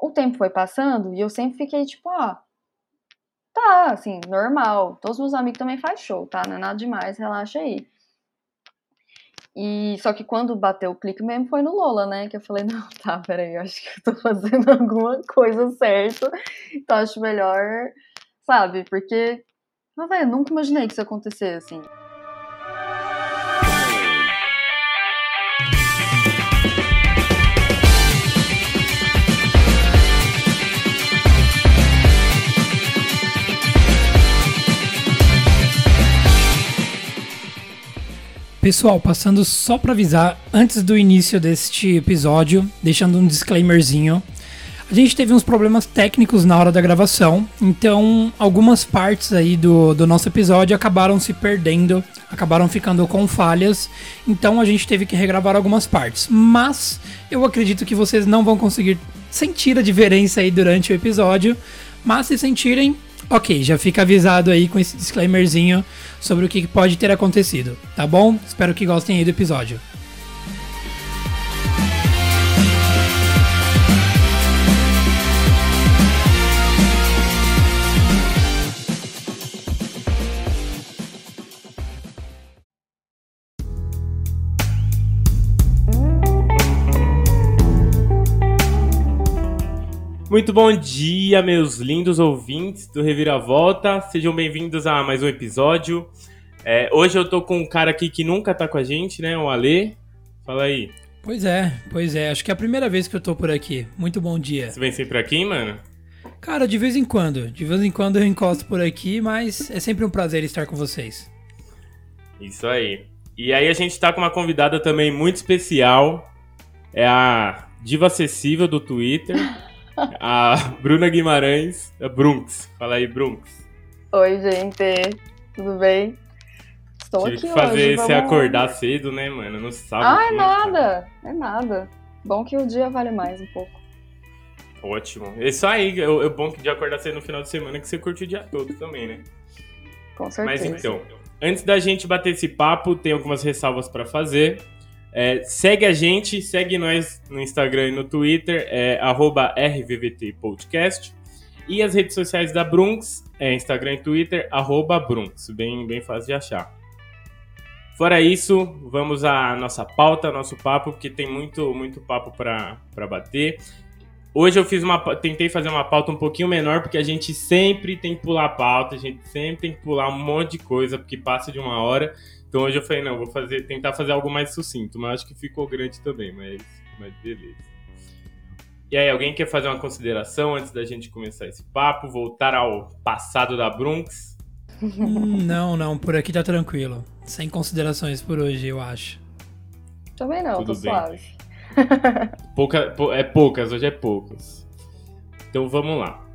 o tempo foi passando e eu sempre fiquei tipo, ah, tá, assim, normal. Todos os meus amigos também faz show, tá? Não é nada demais, relaxa aí. E só que quando bateu o clique mesmo foi no Lola, né? Que eu falei, não, tá, peraí, eu acho que eu tô fazendo alguma coisa certa. Então acho melhor, sabe? Porque, mas, velho, nunca imaginei que isso ia acontecer, assim. Pessoal, passando só para avisar, antes do início deste episódio, deixando um disclaimerzinho. A gente teve uns problemas técnicos na hora da gravação, então algumas partes aí do, do nosso episódio acabaram se perdendo, acabaram ficando com falhas, então a gente teve que regravar algumas partes. Mas eu acredito que vocês não vão conseguir sentir a diferença aí durante o episódio, mas se sentirem, Ok, já fica avisado aí com esse disclaimerzinho sobre o que pode ter acontecido, tá bom? Espero que gostem aí do episódio. Muito bom dia, meus lindos ouvintes do Reviravolta. Sejam bem-vindos a mais um episódio. É, hoje eu tô com um cara aqui que nunca tá com a gente, né? O Ale. Fala aí. Pois é, pois é. Acho que é a primeira vez que eu tô por aqui. Muito bom dia. Você vem sempre aqui, mano? Cara, de vez em quando. De vez em quando eu encosto por aqui, mas é sempre um prazer estar com vocês. Isso aí. E aí a gente tá com uma convidada também muito especial. É a diva acessível do Twitter. A Bruna Guimarães, a Brunks. Fala aí, Brunks. Oi, gente. Tudo bem? Estou Tive aqui que fazer hoje, você acordar cedo, né, mano? No sábado. Ah, é nada. É nada. Bom que o dia vale mais um pouco. Ótimo. Isso aí, é bom que de acordar cedo no final de semana que você curte o dia todo também, né? Com certeza. Mas então, antes da gente bater esse papo, tem algumas ressalvas para fazer. É, segue a gente, segue nós no Instagram e no Twitter, é RVVT E as redes sociais da Brunks, é Instagram e Twitter, arroba Brunks, bem, bem fácil de achar. Fora isso, vamos à nossa pauta, nosso papo, porque tem muito, muito papo para bater. Hoje eu fiz uma, tentei fazer uma pauta um pouquinho menor, porque a gente sempre tem que pular a pauta, a gente sempre tem que pular um monte de coisa, porque passa de uma hora. Então hoje eu falei, não, vou fazer, tentar fazer algo mais sucinto, mas acho que ficou grande também, mas, mas beleza. E aí, alguém quer fazer uma consideração antes da gente começar esse papo? Voltar ao passado da Brunks? Hum, não, não, por aqui tá tranquilo. Sem considerações por hoje, eu acho. Também não, Tudo tô bem. suave. Pouca, é poucas, hoje é poucas. Então vamos lá.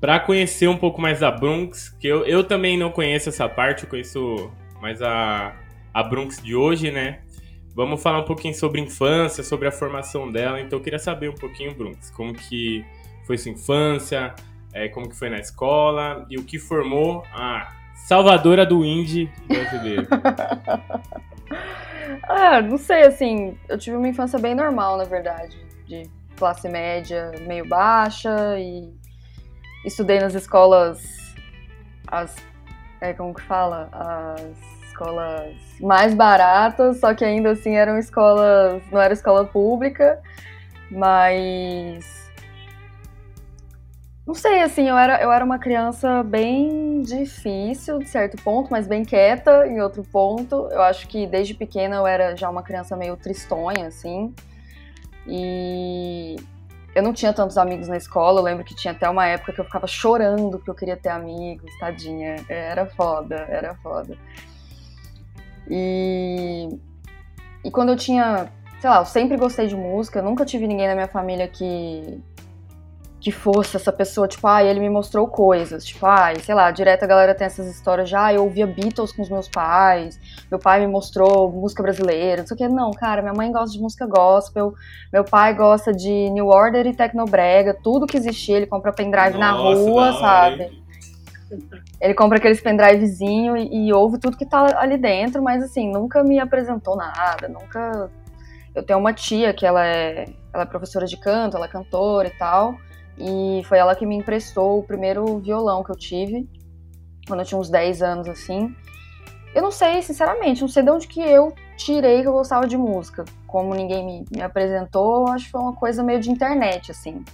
Para conhecer um pouco mais da Brunks, que eu, eu também não conheço essa parte, eu conheço mas a, a Brunx de hoje, né? Vamos falar um pouquinho sobre infância, sobre a formação dela. Então eu queria saber um pouquinho, Brunx, como que foi sua infância, é, como que foi na escola e o que formou a salvadora do indie brasileiro. ah, não sei, assim, eu tive uma infância bem normal, na verdade, de classe média meio baixa e estudei nas escolas as é, como que fala? As escolas mais baratas, só que ainda assim eram escolas, não era escola pública, mas não sei, assim, eu era, eu era uma criança bem difícil, de certo ponto, mas bem quieta em outro ponto. Eu acho que desde pequena eu era já uma criança meio tristonha, assim. E eu não tinha tantos amigos na escola, eu lembro que tinha até uma época que eu ficava chorando porque eu queria ter amigos, tadinha. Era foda, era foda. E, e quando eu tinha, sei lá, eu sempre gostei de música, nunca tive ninguém na minha família que que fosse essa pessoa, tipo, ah, ele me mostrou coisas, tipo, ah, sei lá, direto a galera tem essas histórias já, ah, eu ouvia Beatles com os meus pais, meu pai me mostrou música brasileira, não sei o que, não, cara, minha mãe gosta de música gospel, meu pai gosta de New Order e Tecnobrega, tudo que existia, ele compra pendrive Nossa, na rua, sabe? Ele compra aqueles pendrivezinho e, e ouve tudo que tá ali dentro, mas assim, nunca me apresentou nada, nunca... Eu tenho uma tia que ela é, ela é professora de canto, ela é cantora e tal, E foi ela que me emprestou o primeiro violão que eu tive, quando eu tinha uns 10 anos, assim. Eu não sei, sinceramente, não sei de onde que eu tirei que eu gostava de música. Como ninguém me, me apresentou, acho que foi uma coisa meio de internet, assim.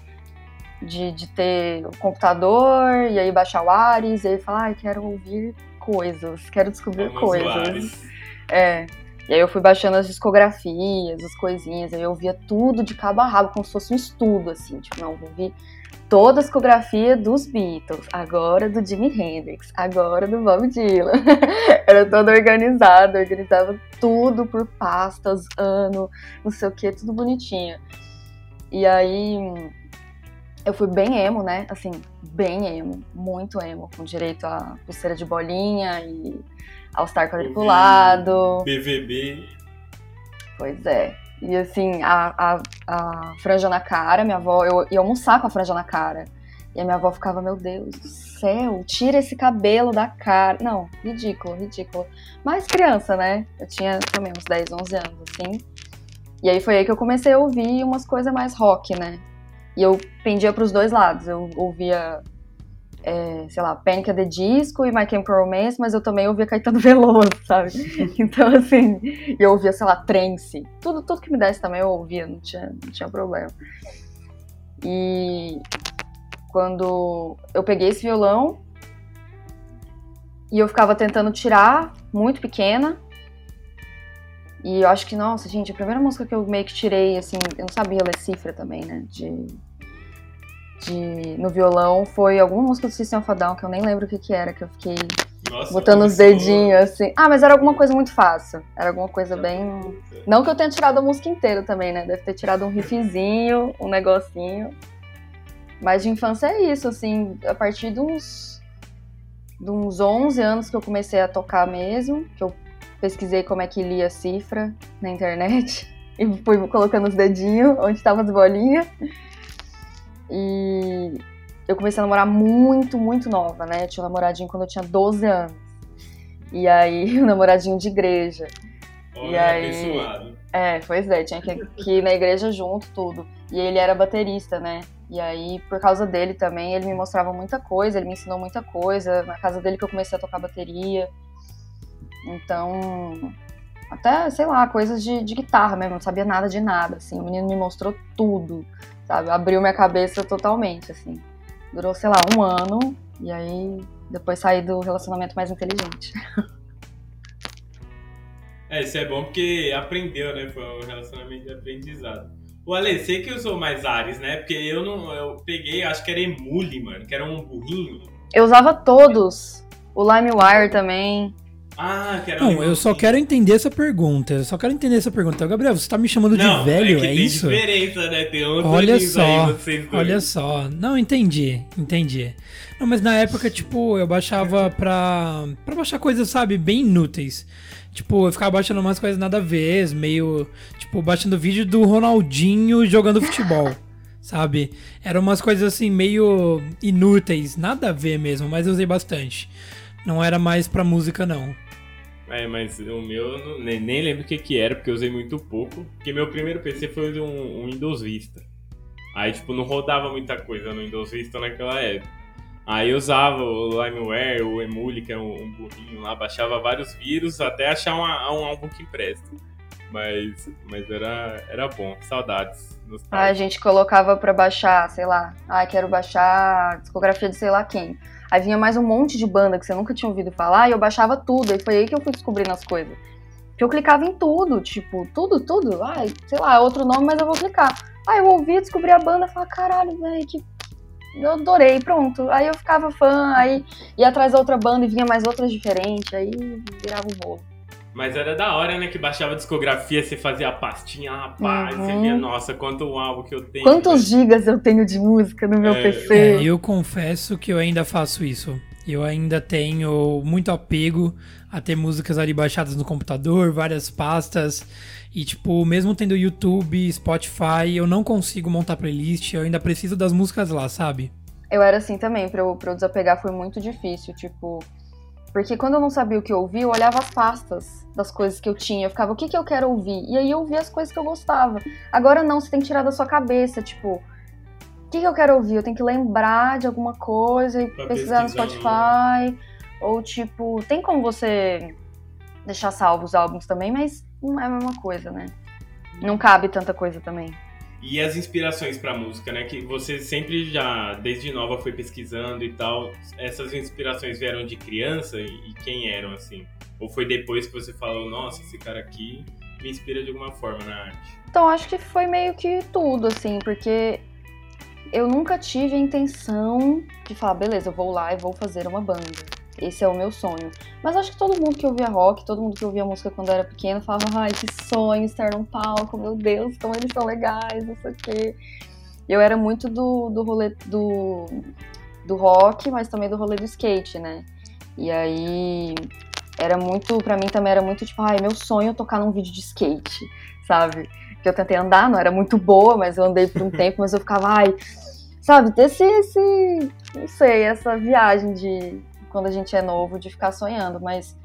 De, de ter o um computador, e aí baixar o Ares, e aí falar, ah, quero ouvir coisas, quero descobrir Vamos coisas. É. E aí eu fui baixando as discografias, as coisinhas, aí eu via tudo de cabo a rabo, como se fosse um estudo, assim, tipo, não, vou ver toda a discografia dos Beatles, agora do Jimi Hendrix, agora do Bob Dylan. Era toda organizada, organizava tudo por pastas, ano, não sei o que, tudo bonitinho. E aí eu fui bem emo, né? Assim, bem emo, muito emo, com direito a pulseira de bolinha e All-Star quadriculado. BVB. Pois é. E assim, a, a, a franja na cara, minha avó, eu ia almoçar com a franja na cara. E a minha avó ficava, meu Deus do céu, tira esse cabelo da cara. Não, ridículo, ridículo. Mas criança, né? Eu tinha também uns 10, 11 anos, assim. E aí foi aí que eu comecei a ouvir umas coisas mais rock, né? E eu pendia pros dois lados. Eu ouvia é, sei lá, Panic! The Disco e My Chemical Romance, mas eu também ouvia Caetano Veloso, sabe? Então, assim, eu ouvia, sei lá, trance. Tudo, tudo que me desse também eu ouvia, não tinha, não tinha problema. E quando eu peguei esse violão e eu ficava tentando tirar, muito pequena, e eu acho que, nossa, gente, a primeira música que eu meio que tirei, assim, eu não sabia ler cifra também, né? De de, no violão foi alguma música do System of a Down, que eu nem lembro o que que era, que eu fiquei Nossa, botando os dedinhos assim. Ah, mas era alguma coisa muito fácil. Era alguma coisa bem. Não que eu tenha tirado a música inteira também, né? Deve ter tirado um riffzinho, um negocinho. Mas de infância é isso, assim, a partir de uns, de uns 11 anos que eu comecei a tocar mesmo, que eu pesquisei como é que lia cifra na internet e fui colocando os dedinhos onde estavam as bolinhas. E eu comecei a namorar muito, muito nova, né? Eu tinha um namoradinho quando eu tinha 12 anos. E aí, um namoradinho de igreja. Olha, e aí, abençoado. É, pois é, tinha que, que ir na igreja junto, tudo. E ele era baterista, né? E aí, por causa dele também, ele me mostrava muita coisa, ele me ensinou muita coisa. Na casa dele que eu comecei a tocar bateria. Então, até, sei lá, coisas de, de guitarra mesmo, não sabia nada de nada, assim. O menino me mostrou tudo sabe? Abriu minha cabeça totalmente, assim. Durou, sei lá, um ano, e aí depois saí do relacionamento mais inteligente. É, isso é bom porque aprendeu, né? Foi um relacionamento de aprendizado. O Ale, sei que usou mais Ares, né? Porque eu não. Eu peguei, acho que era Emule, mano, que era um burrinho. Eu usava todos. O LimeWire também. Ah, que era Não, eu só quero entender essa pergunta. Eu só quero entender essa pergunta. Gabriel, você tá me chamando não, de velho, é, que é tem isso? diferença, né? Tem olha só, olha só. Não, entendi, entendi. Não, mas na época, tipo, eu baixava pra, pra baixar coisas, sabe, bem inúteis. Tipo, eu ficava baixando umas coisas nada a ver, meio, tipo, baixando vídeo do Ronaldinho jogando futebol. sabe? Eram umas coisas assim meio inúteis, nada a ver mesmo, mas eu usei bastante. Não era mais pra música, não. É, mas o meu nem, nem, lembro o que, que era, porque eu usei muito pouco. Porque meu primeiro PC foi um, um Windows Vista. Aí, tipo, não rodava muita coisa no Windows Vista naquela época. Aí eu usava o LimeWare, o Emule, que é um, um burrinho lá, baixava vários vírus até achar uma, um álbum que presta. Mas, mas era, era bom, saudades. Ah, a gente colocava pra baixar, sei lá, ah, quero baixar discografia de sei lá quem. Aí vinha mais um monte de banda que você nunca tinha ouvido falar e eu baixava tudo. E foi aí que eu fui descobrindo as coisas. Que eu clicava em tudo, tipo, tudo, tudo. Ai, sei lá, é outro nome, mas eu vou clicar. Aí eu ouvia, descobri a banda falava, caralho, velho, que. Eu adorei, pronto. Aí eu ficava fã, aí ia atrás da outra banda e vinha mais outras diferentes, aí virava um bolo. Mas era da hora, né? Que baixava a discografia, você fazia a pastinha, rapaz, uhum. você via, nossa, quanto álbum que eu tenho. Quantos né? gigas eu tenho de música no meu é, PC? É, eu confesso que eu ainda faço isso. Eu ainda tenho muito apego a ter músicas ali baixadas no computador, várias pastas. E, tipo, mesmo tendo YouTube, Spotify, eu não consigo montar playlist, eu ainda preciso das músicas lá, sabe? Eu era assim também, pra eu, pra eu desapegar foi muito difícil. Tipo, porque quando eu não sabia o que ouvir, eu olhava as pastas das coisas que eu tinha. Eu ficava, o que, que eu quero ouvir? E aí eu ouvia as coisas que eu gostava. Agora não, você tem que tirar da sua cabeça, tipo, que, que eu quero ouvir? Eu tenho que lembrar de alguma coisa e pesquisar no Spotify. Ou tipo, tem como você deixar salvos os álbuns também, mas não é a mesma coisa, né? Não cabe tanta coisa também. E as inspirações pra música, né? Que você sempre já, desde nova, foi pesquisando e tal. Essas inspirações vieram de criança e, e quem eram, assim? Ou foi depois que você falou, nossa, esse cara aqui me inspira de alguma forma na arte? Então, acho que foi meio que tudo, assim, porque eu nunca tive a intenção de falar, beleza, eu vou lá e vou fazer uma banda. Esse é o meu sonho. Mas acho que todo mundo que ouvia rock, todo mundo que ouvia música quando era pequeno, falava, ai, que sonho estar num palco, meu Deus, como eles são legais, não sei o quê. Eu era muito do, do rolê do, do rock, mas também do rolê do skate, né? E aí era muito, pra mim também era muito tipo, ai, meu sonho é tocar num vídeo de skate, sabe? Que eu tentei andar, não era muito boa, mas eu andei por um tempo, mas eu ficava, ai, sabe, esse, esse, não sei, essa viagem de quando a gente é novo, de ficar sonhando, mas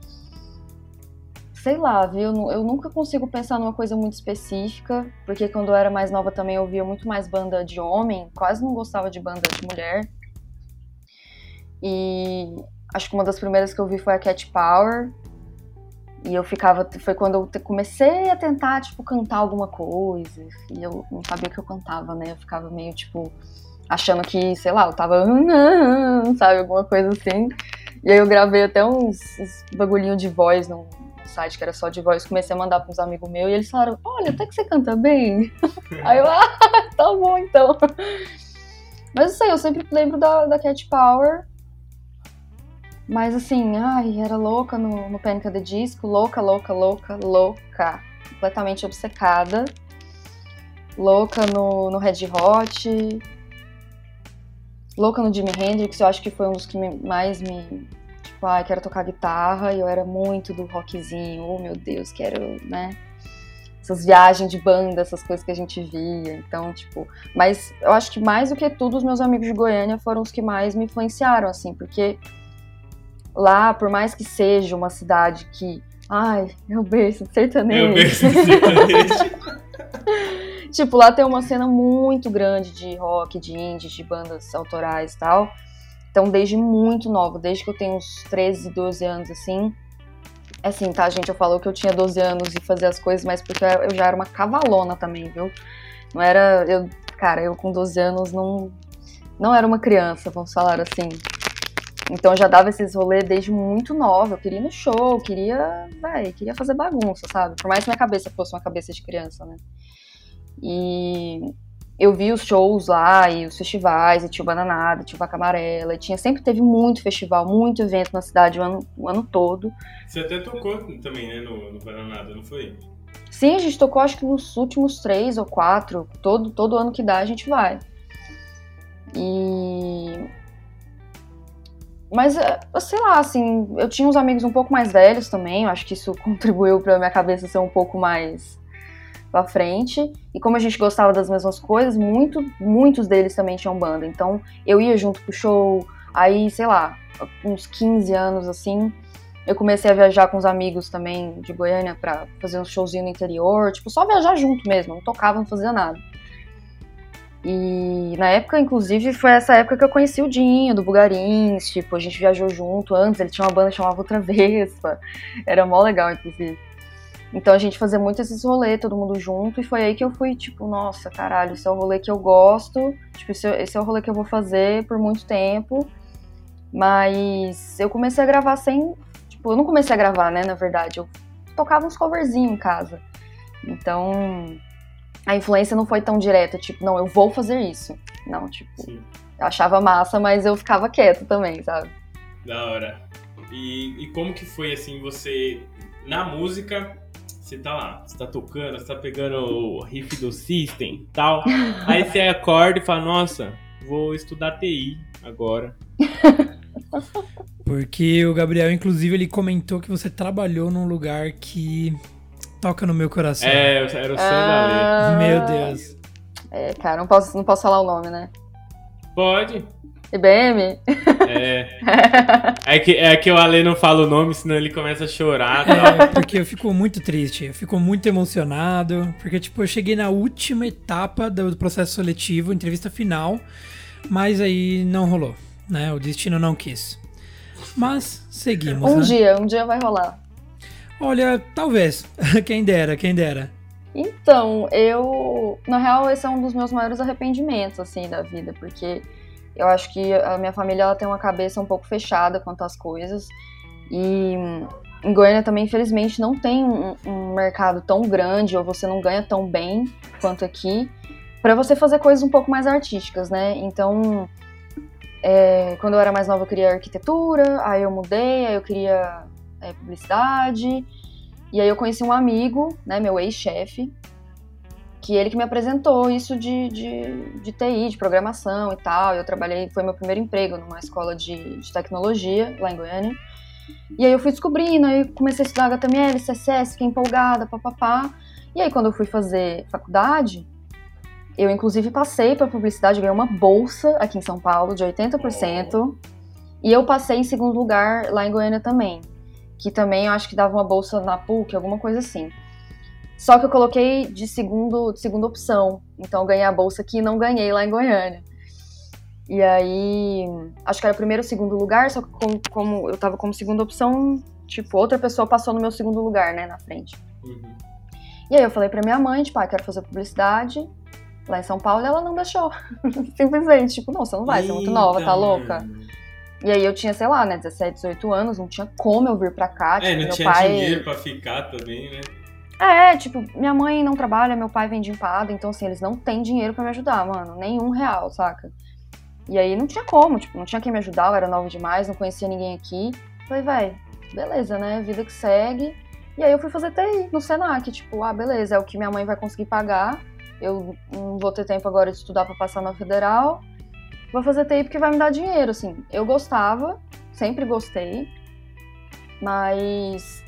sei lá, viu? Eu nunca consigo pensar numa coisa muito específica, porque quando eu era mais nova também eu ouvia muito mais banda de homem, quase não gostava de banda de mulher. E acho que uma das primeiras que eu vi foi a Cat Power. E eu ficava, foi quando eu comecei a tentar, tipo, cantar alguma coisa. E eu não sabia o que eu cantava, né? Eu ficava meio, tipo, achando que, sei lá, eu tava, sabe, alguma coisa assim. E aí eu gravei até uns, uns bagulhinho de voz num site que era só de voz, comecei a mandar para uns amigos meus e eles falaram, olha, até que você canta bem. aí eu, ah, tá bom então. Mas eu sei, eu sempre lembro da, da Cat Power. Mas assim, ai, era louca no, no Pânica de Disco, louca, louca, louca, louca. Completamente obcecada. Louca no, no Red Hot, louca no Jimi Hendrix, eu acho que foi um dos que me, mais me. Tipo, ai, ah, quero tocar guitarra, e eu era muito do rockzinho, oh meu Deus, quero, né? Essas viagens de banda, essas coisas que a gente via. Então, tipo. Mas eu acho que mais do que tudo, os meus amigos de Goiânia foram os que mais me influenciaram, assim, porque lá, por mais que seja uma cidade que. Ai, eu beijo sertanejo. Eu beijo sertanejo. Tipo, lá tem uma cena muito grande de rock, de indie, de bandas autorais e tal. Então, desde muito nova, desde que eu tenho uns 13, 12 anos, assim. Assim, tá, gente? Eu falo que eu tinha 12 anos e fazia as coisas, mas porque eu já era uma cavalona também, viu? Não era. Eu, cara, eu com 12 anos não, não era uma criança, vamos falar assim. Então já dava esses rolês desde muito nova. Eu queria ir no show, queria, véi, queria fazer bagunça, sabe? Por mais que minha cabeça fosse uma cabeça de criança, né? E eu vi os shows lá e os festivais, e tinha o Bananada, tinha o Vaca Amarela, e tinha, sempre teve muito festival, muito evento na cidade o ano, o ano todo. Você até tocou também, né, no, no Bananada, não foi? Sim, a gente tocou acho que nos últimos três ou quatro, todo, todo ano que dá a gente vai. E. Mas, eh, sei lá, assim, eu tinha uns amigos um pouco mais velhos também, eu acho que isso contribuiu pra minha cabeça ser um pouco mais pra frente. E como a gente gostava das mesmas coisas, muito, muitos deles também tinham banda. Então eu ia junto pro show, aí, sei lá, uns 15 anos assim. Eu comecei a viajar com os amigos também de Goiânia pra fazer um showzinho no interior, tipo, só viajar junto mesmo, não tocava, não fazia nada. E na época, inclusive, foi essa época que eu conheci o Dinho, do Bugarins, tipo, a gente viajou junto antes, ele tinha uma banda que chamava Outra Vespa, era mó legal, inclusive. Então a gente fazia muito esses rolês, todo mundo junto, e foi aí que eu fui, tipo, nossa, caralho, esse é o rolê que eu gosto, tipo, esse, esse é o rolê que eu vou fazer por muito tempo. Mas eu comecei a gravar sem. Tipo, eu não comecei a gravar, né, na verdade. Eu tocava uns coverzinhos em casa. Então, a influência não foi tão direta, tipo, não, eu vou fazer isso. Não, tipo, Sim. eu achava massa, mas eu ficava quieto também, sabe? Da hora. E, e como que foi, assim, você, na música, você tá lá, você tá tocando, você tá pegando o riff do System tal. Aí você acorda e fala, nossa, vou estudar TI agora. Porque o Gabriel, inclusive, ele comentou que você trabalhou num lugar que toca no meu coração. É, era o ah, da Meu Deus. É, cara, não posso, não posso falar o nome, né? Pode. IBM? É. É que, é que o Ale não fala o nome, senão ele começa a chorar. É, porque eu fico muito triste, eu fico muito emocionado, porque, tipo, eu cheguei na última etapa do processo seletivo, entrevista final, mas aí não rolou, né? O destino não quis. Mas seguimos. Um né? dia, um dia vai rolar. Olha, talvez. quem dera, quem dera. Então, eu. Na real, esse é um dos meus maiores arrependimentos, assim, da vida, porque eu acho que a minha família ela tem uma cabeça um pouco fechada quanto às coisas. E em Goiânia também, infelizmente, não tem um, um mercado tão grande, ou você não ganha tão bem quanto aqui, para você fazer coisas um pouco mais artísticas, né? Então, é, quando eu era mais nova, eu queria arquitetura, aí eu mudei, aí eu queria é, publicidade. E aí eu conheci um amigo, né, meu ex-chefe, que ele que me apresentou isso de, de, de, TI, de programação e tal. Eu trabalhei, foi meu primeiro emprego numa escola de, de tecnologia lá em Goiânia. E aí eu fui descobrindo, aí comecei a estudar HTML, CSS, fiquei empolgada, papapá. E aí quando eu fui fazer faculdade, eu inclusive passei para publicidade, ganhei uma bolsa aqui em São Paulo de 80%. E eu passei em segundo lugar lá em Goiânia também que também eu acho que dava uma bolsa na PUC, alguma coisa assim. Só que eu coloquei de, segundo, de segunda opção, então eu ganhei a bolsa aqui e não ganhei lá em Goiânia. E aí, acho que era primeiro ou segundo lugar, só que como, como, eu tava como segunda opção, tipo, outra pessoa passou no meu segundo lugar, né, na frente. Uhum. E aí eu falei pra minha mãe, tipo, ah, quero fazer publicidade lá em São Paulo, e ela não deixou. Simplesmente, tipo, não, você não vai, você é muito nova, tá louca? E aí eu tinha, sei lá, né, 17, 18 anos, não tinha como eu vir pra cá. É, tipo, não meu tinha pai... dinheiro pra ficar também, né? É, tipo, minha mãe não trabalha, meu pai vende empada, então assim, eles não têm dinheiro para me ajudar, mano, nenhum real, saca? E aí não tinha como, tipo, não tinha quem me ajudar, eu era nova demais, não conhecia ninguém aqui. Falei, vai, beleza, né, vida que segue. E aí eu fui fazer TI no Senac, tipo, ah, beleza, é o que minha mãe vai conseguir pagar, eu não vou ter tempo agora de estudar para passar na federal, vou fazer TI porque vai me dar dinheiro, assim. Eu gostava, sempre gostei, mas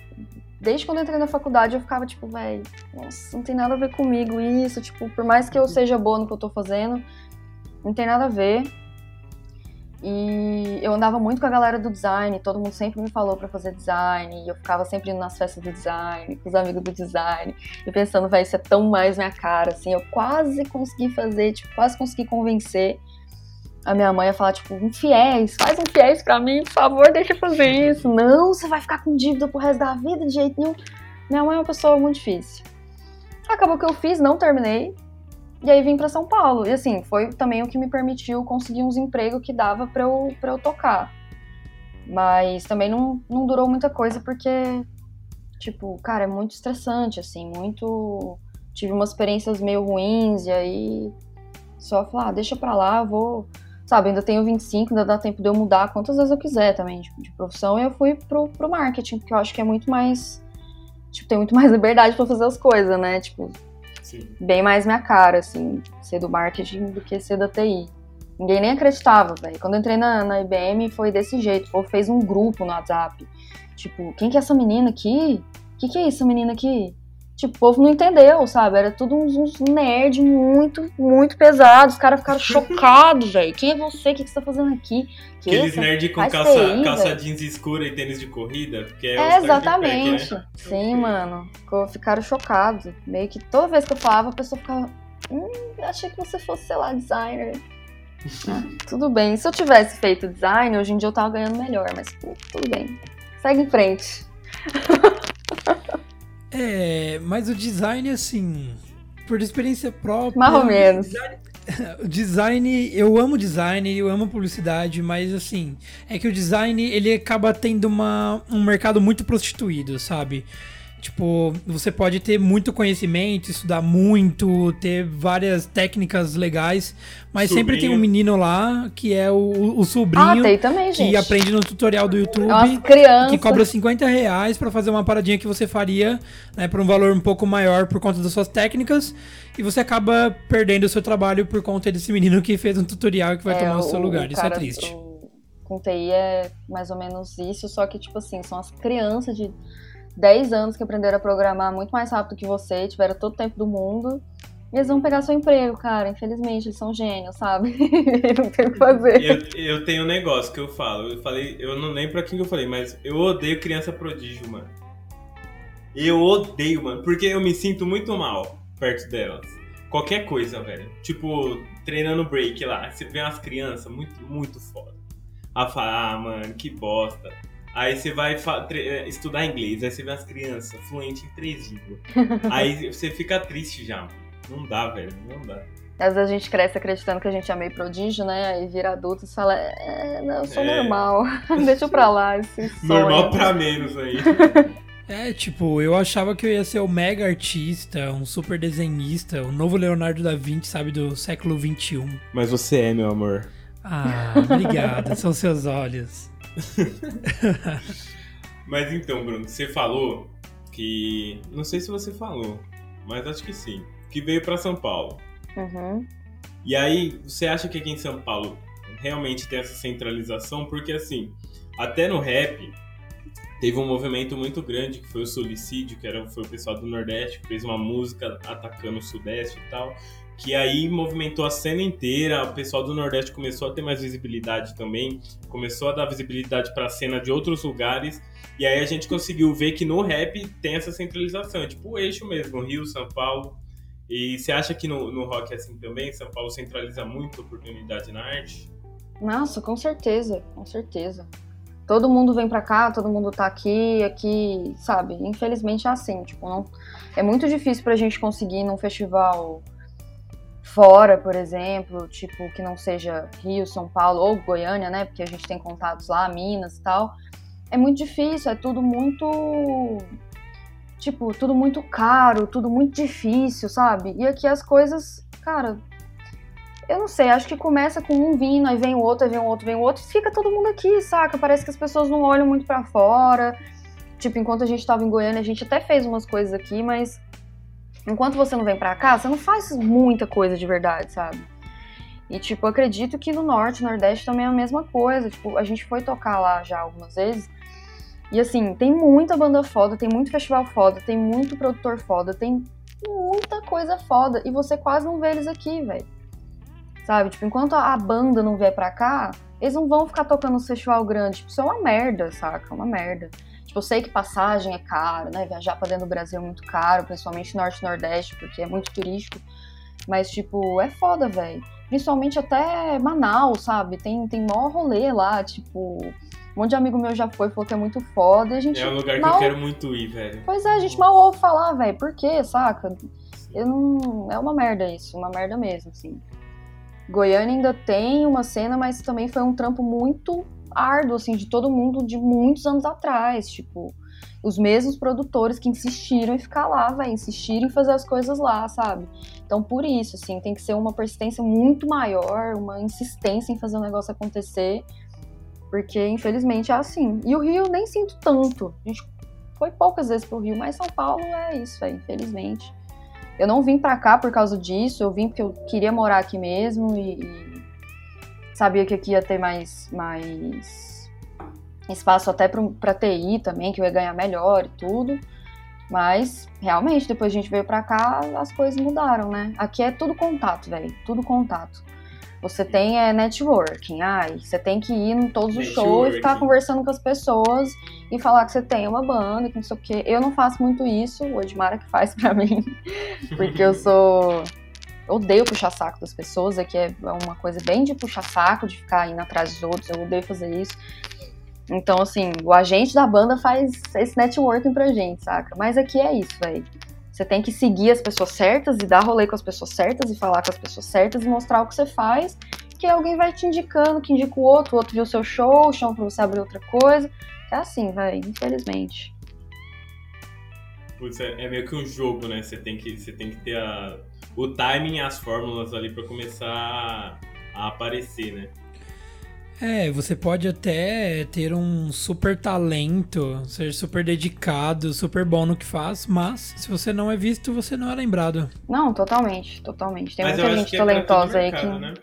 desde quando eu entrei na faculdade eu ficava tipo, velho, nossa, não tem nada a ver comigo isso, tipo, por mais que eu seja boa no que eu tô fazendo, não tem nada a ver. E eu andava muito com a galera do design, todo mundo sempre me falou para fazer design, e eu ficava sempre indo nas festas do design, com os amigos do design, e pensando, vai, isso é tão mais minha cara, assim, eu quase consegui fazer, tipo, quase consegui convencer a minha mãe ia falar, tipo, um fiéis, faz um fiéis pra mim, por favor, deixa eu fazer isso. Não, você vai ficar com dívida pro resto da vida de jeito nenhum. Minha mãe é uma pessoa muito difícil. Acabou que eu fiz, não terminei. E aí vim para São Paulo. E assim, foi também o que me permitiu conseguir uns empregos que dava para eu, pra eu tocar. Mas também não, não durou muita coisa porque, tipo, cara, é muito estressante, assim, muito. Tive umas experiências meio ruins e aí só falar, ah, deixa pra lá, vou sabe, ainda tenho 25, ainda dá tempo de eu mudar quantas vezes eu quiser também de, de profissão. E eu fui pro, pro marketing, porque eu acho que é muito mais. Tipo, tem muito mais liberdade para fazer as coisas, né? Tipo, Sim. bem mais minha cara, assim, ser do marketing do que ser da TI. Ninguém nem acreditava, velho. Quando eu entrei na, na IBM foi desse jeito. O fez um grupo no WhatsApp. Tipo, quem que é essa menina aqui? O que, que é essa menina aqui? Tipo, o povo não entendeu, sabe? Era tudo uns, uns nerd muito, muito pesados. Os caras ficaram chocados, velho. Quem é você? O que, que você tá fazendo aqui? Que Aqueles nerd com calça, calça jeans escura e tênis de corrida. Porque é, é exatamente. Pack, né? Sim, mano. Ficaram chocados. Meio que toda vez que eu falava, a pessoa ficava. Hum, achei que você fosse, sei lá, designer. ah, tudo bem. Se eu tivesse feito design, hoje em dia eu tava ganhando melhor, mas pô, tudo bem. Segue em frente. É, mas o design, assim, por experiência própria. Mais ou menos. Design, o design, eu amo design, eu amo publicidade, mas assim, é que o design ele acaba tendo uma, um mercado muito prostituído, sabe? Tipo, você pode ter muito conhecimento, estudar muito, ter várias técnicas legais, mas sobrinho. sempre tem um menino lá que é o, o sobrinho ah, tem também, gente. que aprende no tutorial do YouTube é que cobra 50 reais pra fazer uma paradinha que você faria né, por um valor um pouco maior por conta das suas técnicas e você acaba perdendo o seu trabalho por conta desse menino que fez um tutorial que vai é, tomar o seu lugar. O isso é triste. O, com TI é mais ou menos isso, só que, tipo assim, são as crianças de 10 anos que aprenderam a programar muito mais rápido que você, tiveram todo o tempo do mundo. Eles vão pegar seu emprego, cara. Infelizmente, eles são gênios, sabe? não tem o que fazer. Eu, eu tenho um negócio que eu falo. Eu falei, eu não lembro pra quem que eu falei, mas eu odeio criança prodígio, mano. Eu odeio, mano, porque eu me sinto muito mal perto delas. Qualquer coisa, velho. Tipo, treinando break lá. Você vê umas crianças muito, muito foda. A falar, ah, mano, que bosta. Aí você vai é, estudar inglês, aí você vê as crianças fluentes em três línguas. aí você fica triste já. Não dá, velho, não dá. Às vezes a gente cresce acreditando que a gente é meio prodígio, né? Aí vira adulto e fala, é, não, eu sou é... normal, deixa pra lá esse sonho. Normal pra menos aí. É, tipo, eu achava que eu ia ser o mega artista, um super desenhista, o novo Leonardo da Vinci, sabe, do século XXI. Mas você é, meu amor. Ah, obrigado, são seus olhos. mas então, Bruno, você falou que. Não sei se você falou, mas acho que sim. Que veio para São Paulo. Uhum. E aí, você acha que aqui em São Paulo realmente tem essa centralização? Porque assim, até no rap teve um movimento muito grande que foi o Solicídio, que era, foi o pessoal do Nordeste que fez uma música atacando o Sudeste e tal que aí movimentou a cena inteira. O pessoal do Nordeste começou a ter mais visibilidade também, começou a dar visibilidade para a cena de outros lugares. E aí a gente conseguiu ver que no rap tem essa centralização, tipo o eixo mesmo, Rio, São Paulo. E você acha que no, no rock é assim também? São Paulo centraliza muito a oportunidade na arte? Nossa, com certeza, com certeza. Todo mundo vem para cá, todo mundo tá aqui, aqui, sabe? Infelizmente é assim, tipo, não, é muito difícil pra gente conseguir num festival fora, por exemplo, tipo, que não seja Rio, São Paulo ou Goiânia, né? Porque a gente tem contatos lá, Minas e tal. É muito difícil, é tudo muito. Tipo, tudo muito caro, tudo muito difícil, sabe? E aqui as coisas, cara, eu não sei, acho que começa com um vindo, aí vem o outro, aí vem o outro, vem o outro, e fica todo mundo aqui, saca? Parece que as pessoas não olham muito para fora. Tipo, enquanto a gente tava em Goiânia, a gente até fez umas coisas aqui, mas enquanto você não vem para cá, você não faz muita coisa de verdade, sabe? E, tipo, acredito que no Norte, Nordeste também é a mesma coisa. Tipo, a gente foi tocar lá já algumas vezes. E, assim, tem muita banda foda, tem muito festival foda, tem muito produtor foda, tem muita coisa foda. E você quase não vê eles aqui, velho. Sabe? Tipo, enquanto a banda não vier pra cá, eles não vão ficar tocando no festival grande. Tipo, isso é uma merda, saca? É uma merda. Tipo, eu sei que passagem é caro, né? Viajar para dentro do Brasil é muito caro, principalmente norte e nordeste, porque é muito turístico. Mas, tipo, é foda, velho. Principalmente até Manaus, sabe? Tem, tem maior rolê lá, tipo. Um monte de amigo meu já foi, falou que é muito foda. E a gente é um lugar mal... que eu quero muito ir, velho. Pois é, a gente mal ouve falar, velho. Por quê, saca? Eu não. É uma merda isso, uma merda mesmo, assim. Goiânia ainda tem uma cena, mas também foi um trampo muito árduo, assim, de todo mundo de muitos anos atrás, tipo, os mesmos produtores que insistiram em ficar lá, vai, insistiram em fazer as coisas lá, sabe? Então, por isso, assim, tem que ser uma persistência muito maior, uma insistência em fazer o negócio acontecer, porque infelizmente é assim. E o Rio nem sinto tanto. A gente foi poucas vezes pro Rio, mas São Paulo é isso, é, infelizmente. Eu não vim para cá por causa disso, eu vim porque eu queria morar aqui mesmo e, e sabia que aqui ia ter mais, mais espaço até para TI também, que eu ia ganhar melhor e tudo. Mas, realmente, depois a gente veio pra cá, as coisas mudaram, né? Aqui é tudo contato, velho. Tudo contato. Você tem é, networking, ai, você tem que ir em todos os shows e ficar conversando com as pessoas e falar que você tem uma banda, que não sei o quê. Eu não faço muito isso, o Edmara que faz pra mim, porque eu sou odeio puxar saco das pessoas, aqui é uma coisa bem de puxar saco, de ficar indo atrás dos outros, eu odeio fazer isso. Então, assim, o agente da banda faz esse networking pra gente, saca? Mas aqui é isso, velho. Você tem que seguir as pessoas certas e dar rolê com as pessoas certas e falar com as pessoas certas e mostrar o que você faz, que alguém vai te indicando, que indica o outro, o outro viu o seu show, chama pra você abrir outra coisa. É assim, velho, infelizmente. Putz, é, é meio que um jogo, né? Você tem que, você tem que ter a, o timing e as fórmulas ali para começar a aparecer, né? É, você pode até ter um super talento, ser super dedicado, super bom no que faz, mas se você não é visto, você não é lembrado. Não, totalmente, totalmente. Tem mas muita gente é talentosa é aí que. Né?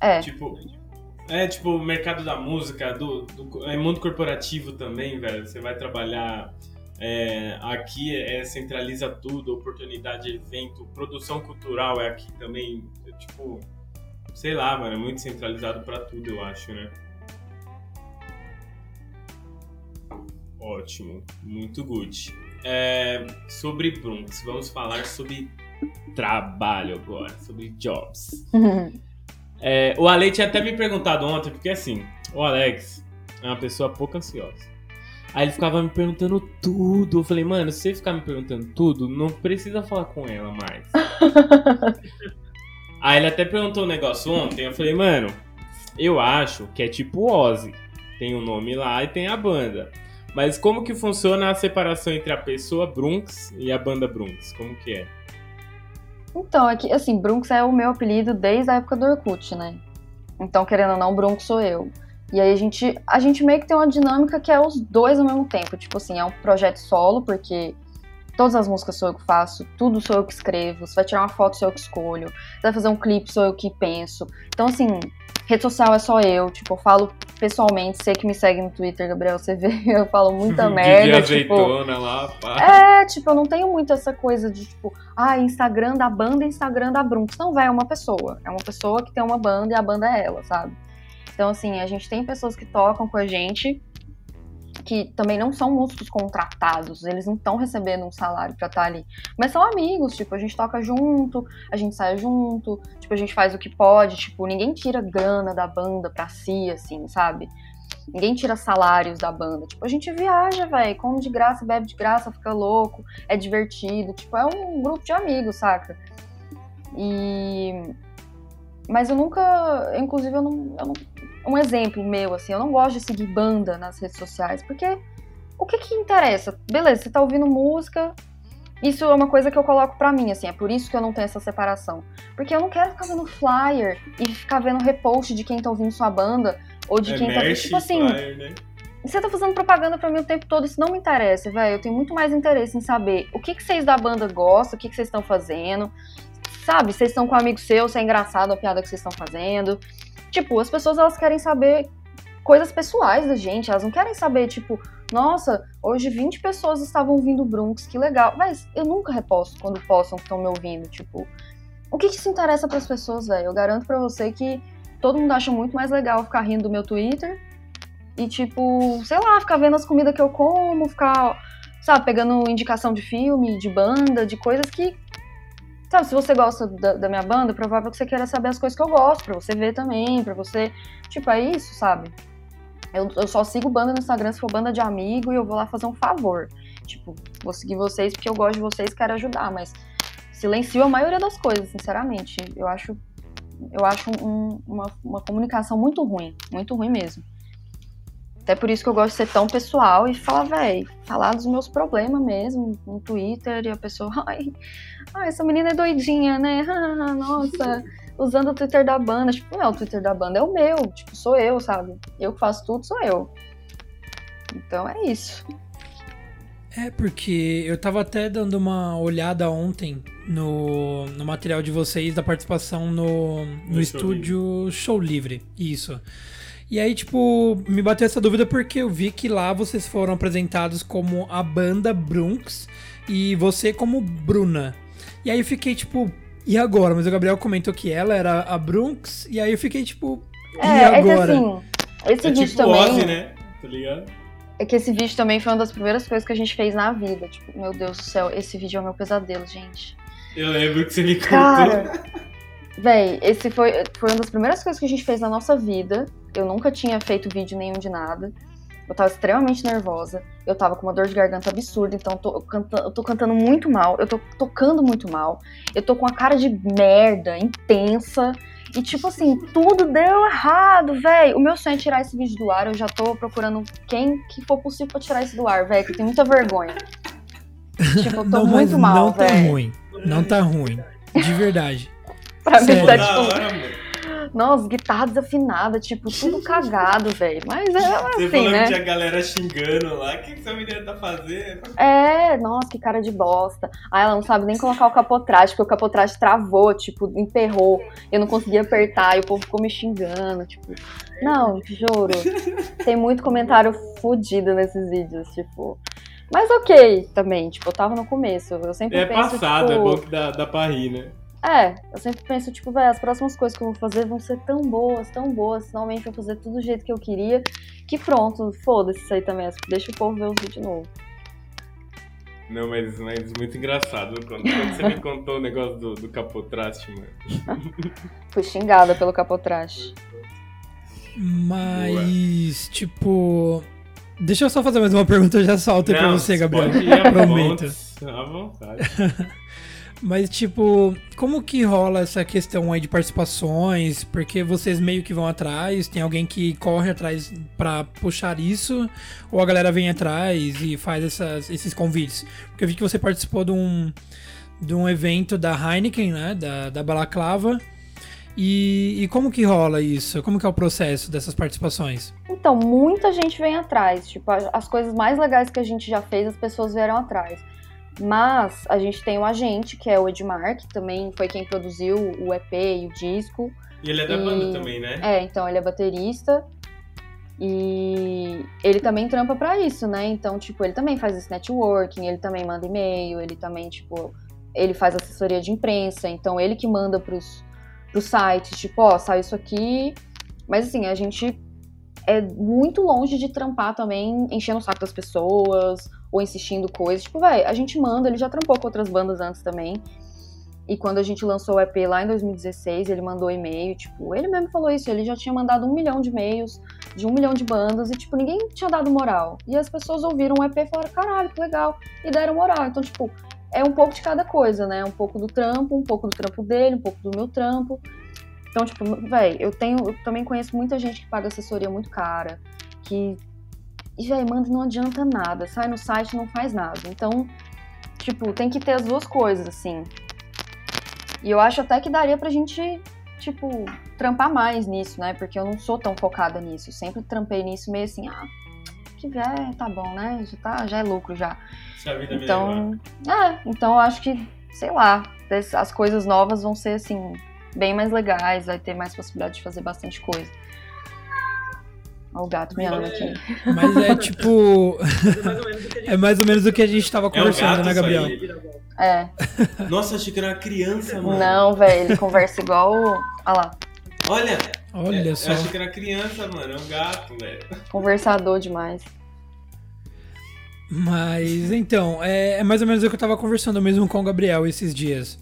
É. Tipo, é tipo o mercado da música, do, do é mundo corporativo também, velho. Você vai trabalhar É, aqui é, centraliza tudo, oportunidade, evento, produção cultural é aqui também, é, tipo, sei lá, mano, é muito centralizado para tudo, eu acho, né? Ótimo, muito good. É, sobre Bronx, vamos falar sobre trabalho agora, sobre jobs. É, o Ale tinha até me perguntado ontem, porque assim, o Alex é uma pessoa pouco ansiosa. Aí ele ficava me perguntando tudo. Eu falei, mano, se você ficar me perguntando tudo, não precisa falar com ela mais. Aí ele até perguntou um negócio ontem. Eu falei, mano, eu acho que é tipo Ozzy. Tem o um nome lá e tem a banda. Mas como que funciona a separação entre a pessoa Brunx e a banda Brunx? Como que é? Então, é que, assim, Brunx é o meu apelido desde a época do Orkut, né? Então, querendo ou não, Brunx sou eu. E aí a gente, a gente meio que tem uma dinâmica que é os dois ao mesmo tempo. Tipo assim, é um projeto solo, porque todas as músicas sou eu que faço, tudo sou eu que escrevo. Você vai tirar uma foto, sou eu que escolho. Você vai fazer um clipe, sou eu que penso. Então, assim, rede social é só eu. Tipo, eu falo pessoalmente, sei que me segue no Twitter, Gabriel, você vê, eu falo muita merda. De tipo, azeitona lá, pá. É, tipo, eu não tenho muito essa coisa de, tipo, ah, Instagram da banda e Instagram da Brunx. Não, vai, é uma pessoa. É uma pessoa que tem uma banda e a banda é ela, sabe? Então, assim, a gente tem pessoas que tocam com a gente que também não são músicos contratados, eles não estão recebendo um salário para estar tá ali. Mas são amigos, tipo, a gente toca junto, a gente sai junto, tipo, a gente faz o que pode, tipo, ninguém tira grana da banda pra si, assim, sabe? Ninguém tira salários da banda. Tipo, a gente viaja, velho, come de graça, bebe de graça, fica louco, é divertido. Tipo, é um grupo de amigos, saca? E. Mas eu nunca. Inclusive, eu não, eu não um exemplo meu, assim, eu não gosto de seguir banda nas redes sociais, porque o que que interessa? Beleza, você tá ouvindo música, isso é uma coisa que eu coloco pra mim, assim, é por isso que eu não tenho essa separação. Porque eu não quero ficar vendo flyer e ficar vendo repost de quem tá ouvindo sua banda, ou de é quem tá. Tipo assim. Flyer, né? Você tá fazendo propaganda pra mim o tempo todo, isso não me interessa, velho. Eu tenho muito mais interesse em saber o que, que vocês da banda gostam, o que, que vocês estão fazendo. Sabe, vocês estão com um amigo seu, se é engraçado a piada que vocês estão fazendo. Tipo, as pessoas elas querem saber coisas pessoais da gente, elas não querem saber, tipo, nossa, hoje 20 pessoas estavam ouvindo Brunx, que legal. Mas eu nunca reposto quando postam que estão me ouvindo, tipo, o que que isso interessa para as pessoas, velho? Eu garanto para você que todo mundo acha muito mais legal ficar rindo do meu Twitter e, tipo, sei lá, ficar vendo as comidas que eu como, ficar, sabe, pegando indicação de filme, de banda, de coisas que Sabe, se você gosta da, da, minha banda, provável que você queira saber as coisas que eu gosto, pra você ver também, pra você. Tipo, é isso, sabe? Eu, eu só sigo banda no Instagram se for banda de amigo e eu vou lá fazer um favor. Tipo, vou seguir vocês porque eu gosto de vocês quero ajudar, mas silencio a maioria das coisas, sinceramente. Eu acho, eu acho um, uma, uma comunicação muito ruim, muito ruim mesmo. Até por isso que eu gosto de ser tão pessoal e falar, velho, falar dos meus problemas mesmo no Twitter e a pessoa, ai, ai essa menina é doidinha, né? Nossa, usando o Twitter da banda. Tipo, não é o Twitter da banda, é o meu. Tipo, sou eu, sabe? Eu que faço tudo, sou eu. Então é isso. É, porque eu tava até dando uma olhada ontem no, no material de vocês da participação no, no, no estúdio Show Livre. Show Livre. Isso. E aí, tipo, me bateu essa dúvida porque eu vi que lá vocês foram apresentados como a banda Brunx e você como Bruna. E aí eu fiquei, tipo, e agora? Mas o Gabriel comentou que ela era a Brunx, e aí eu fiquei, tipo, e é, agora? É que assim, esse é vídeo tipo também. Ozzy, né? Tá ligado? É que esse vídeo também foi uma das primeiras coisas que a gente fez na vida. Tipo, meu Deus do céu, esse vídeo é o meu pesadelo, gente. Eu lembro que você me contou. Cara, véi, esse foi, foi uma das primeiras coisas que a gente fez na nossa vida. Eu nunca tinha feito vídeo nenhum de nada. Eu tava extremamente nervosa. Eu tava com uma dor de garganta absurda, então eu tô, cantando, eu tô cantando muito mal. Eu tô tocando muito mal. Eu tô com a cara de merda intensa. E, tipo assim, tudo deu errado, velho. O meu sonho é tirar esse vídeo do ar. Eu já tô procurando quem que for possível pra tirar isso do ar, velho. Que tenho muita vergonha. Tipo, eu tô não, muito mal, Não véio. tá ruim. Não tá ruim. De verdade. pra mim tá, tipo... Nossa, guitarra desafinada, tipo, tudo cagado, velho. Mas é Você assim, falou né? que tinha galera xingando lá. O que que essa menina tá fazendo? É, nossa, que cara de bosta. Aí ela não sabe nem colocar o capotraste, porque o capotraste travou, tipo, emperrou. Eu não conseguia apertar e o povo ficou me xingando, tipo. Não, juro. Tem muito comentário fudido nesses vídeos, tipo. Mas ok também, tipo, eu tava no começo. Eu sempre É penso, passado, é tipo, bom que dá, dá pra rir, né? É, eu sempre penso, tipo, velho, as próximas coisas que eu vou fazer vão ser tão boas, tão boas, finalmente eu vou fazer tudo do jeito que eu queria, que pronto, foda-se isso aí também, deixa o povo ver os vídeos novos. Não, mas, mas muito engraçado. Quando, quando você me contou o negócio do, do capotraste, mano. Fui xingada pelo capotraste. Mas, tipo. Deixa eu só fazer mais uma pergunta, eu já solto aí pra você, Gabriel. Pode ir vontade, à vontade. Mas, tipo, como que rola essa questão aí de participações? Porque vocês meio que vão atrás, tem alguém que corre atrás pra puxar isso? Ou a galera vem atrás e faz essas, esses convites? Porque eu vi que você participou de um, de um evento da Heineken, né? Da, da Balaclava. E, e como que rola isso? Como que é o processo dessas participações? Então, muita gente vem atrás. Tipo, as coisas mais legais que a gente já fez, as pessoas vieram atrás. Mas a gente tem o agente, que é o Edmar, que também foi quem produziu o EP e o disco. E ele é da E- banda também, né? É, então ele é baterista. E ele também trampa pra isso, né? Então, tipo, ele também faz esse networking, ele também manda e-mail, ele também, tipo, ele faz assessoria de imprensa, então ele que manda pros, pros sites, tipo, ó, saiu isso aqui. Mas assim, a gente é muito longe de trampar também, enchendo o saco das pessoas, ou insistindo coisas. Tipo, vai, a gente manda, ele já trampou com outras bandas antes também. E quando a gente lançou o EP lá em 2016, ele mandou e-mail, tipo, ele mesmo falou isso, ele já tinha mandado um milhão de e-mails de um milhão de bandas e, tipo, ninguém tinha dado moral. E as pessoas ouviram o EP e falaram, caralho, que legal, e deram moral. Então, tipo, é um pouco de cada coisa, né? Um pouco do trampo, um pouco do trampo dele, um pouco do meu trampo. Então, tipo, véi, eu tenho. Eu também conheço muita gente que paga assessoria muito cara, que. E, véi, manda não adianta nada. Sai no site e não faz nada. Então, tipo, tem que ter as duas coisas, assim. E eu acho até que daria pra gente, tipo, trampar mais nisso, né? Porque eu não sou tão focada nisso. Eu sempre trampei nisso meio assim, ah, que vier, tá bom, né? Já, tá, já é lucro já. Se a vida me. Então, é, então eu acho que, sei lá, as coisas novas vão ser assim, bem mais legais, vai ter mais possibilidade de fazer bastante coisa. Olha o gato miando aqui. Mas é tipo. É mais ou menos o que a gente é mais ou menos o que a gente tava É um conversando, gato né, Gabriel? É. Nossa, achei que era uma criança, mano. Não, velho, ele conversa igual. Olha lá, Olha, Olha eu só. achei que era criança, mano. É um gato, velho. conversador demais. Mas então, é, é mais ou menos o que eu tava conversando mesmo com o Gabriel esses dias.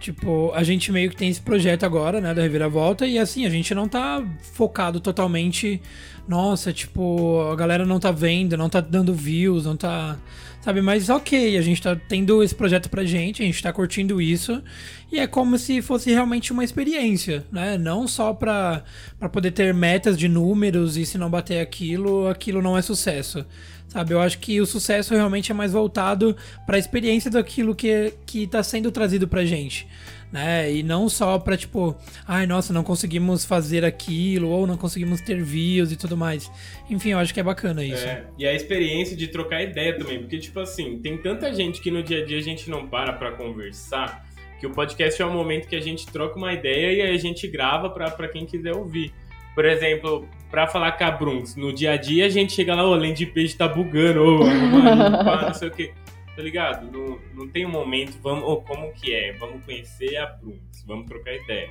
Tipo, a gente meio que tem esse projeto agora, né, da Reviravolta, e assim, a gente não tá focado totalmente. Nossa, tipo, a galera não tá vendo, não tá dando views, não tá. Sabe, mas ok, a gente tá tendo esse projeto pra gente, a gente tá curtindo isso, e é como se fosse realmente uma experiência, né? Não só pra, pra poder ter metas de números e se não bater aquilo, aquilo não é sucesso. Sabe, eu acho que o sucesso realmente é mais voltado para a experiência daquilo que, que tá sendo trazido pra gente, né? E não só pra tipo, ai, nossa, não conseguimos fazer aquilo ou não conseguimos ter views e tudo mais. Enfim, eu acho que é bacana isso. É, e a experiência de trocar ideia também, porque, tipo assim, tem tanta gente que no dia a dia a gente não para pra conversar, que o podcast é o momento que a gente troca uma ideia e a gente grava pra quem quiser ouvir. Por exemplo, pra falar com a Brunx, no dia a dia a gente chega lá, a landing page tá bugando, mano, pá, não sei o que. Tá ligado? Não, não tem um momento, vamos, ô, como que é? Vamos conhecer a Brunx, vamos trocar ideia.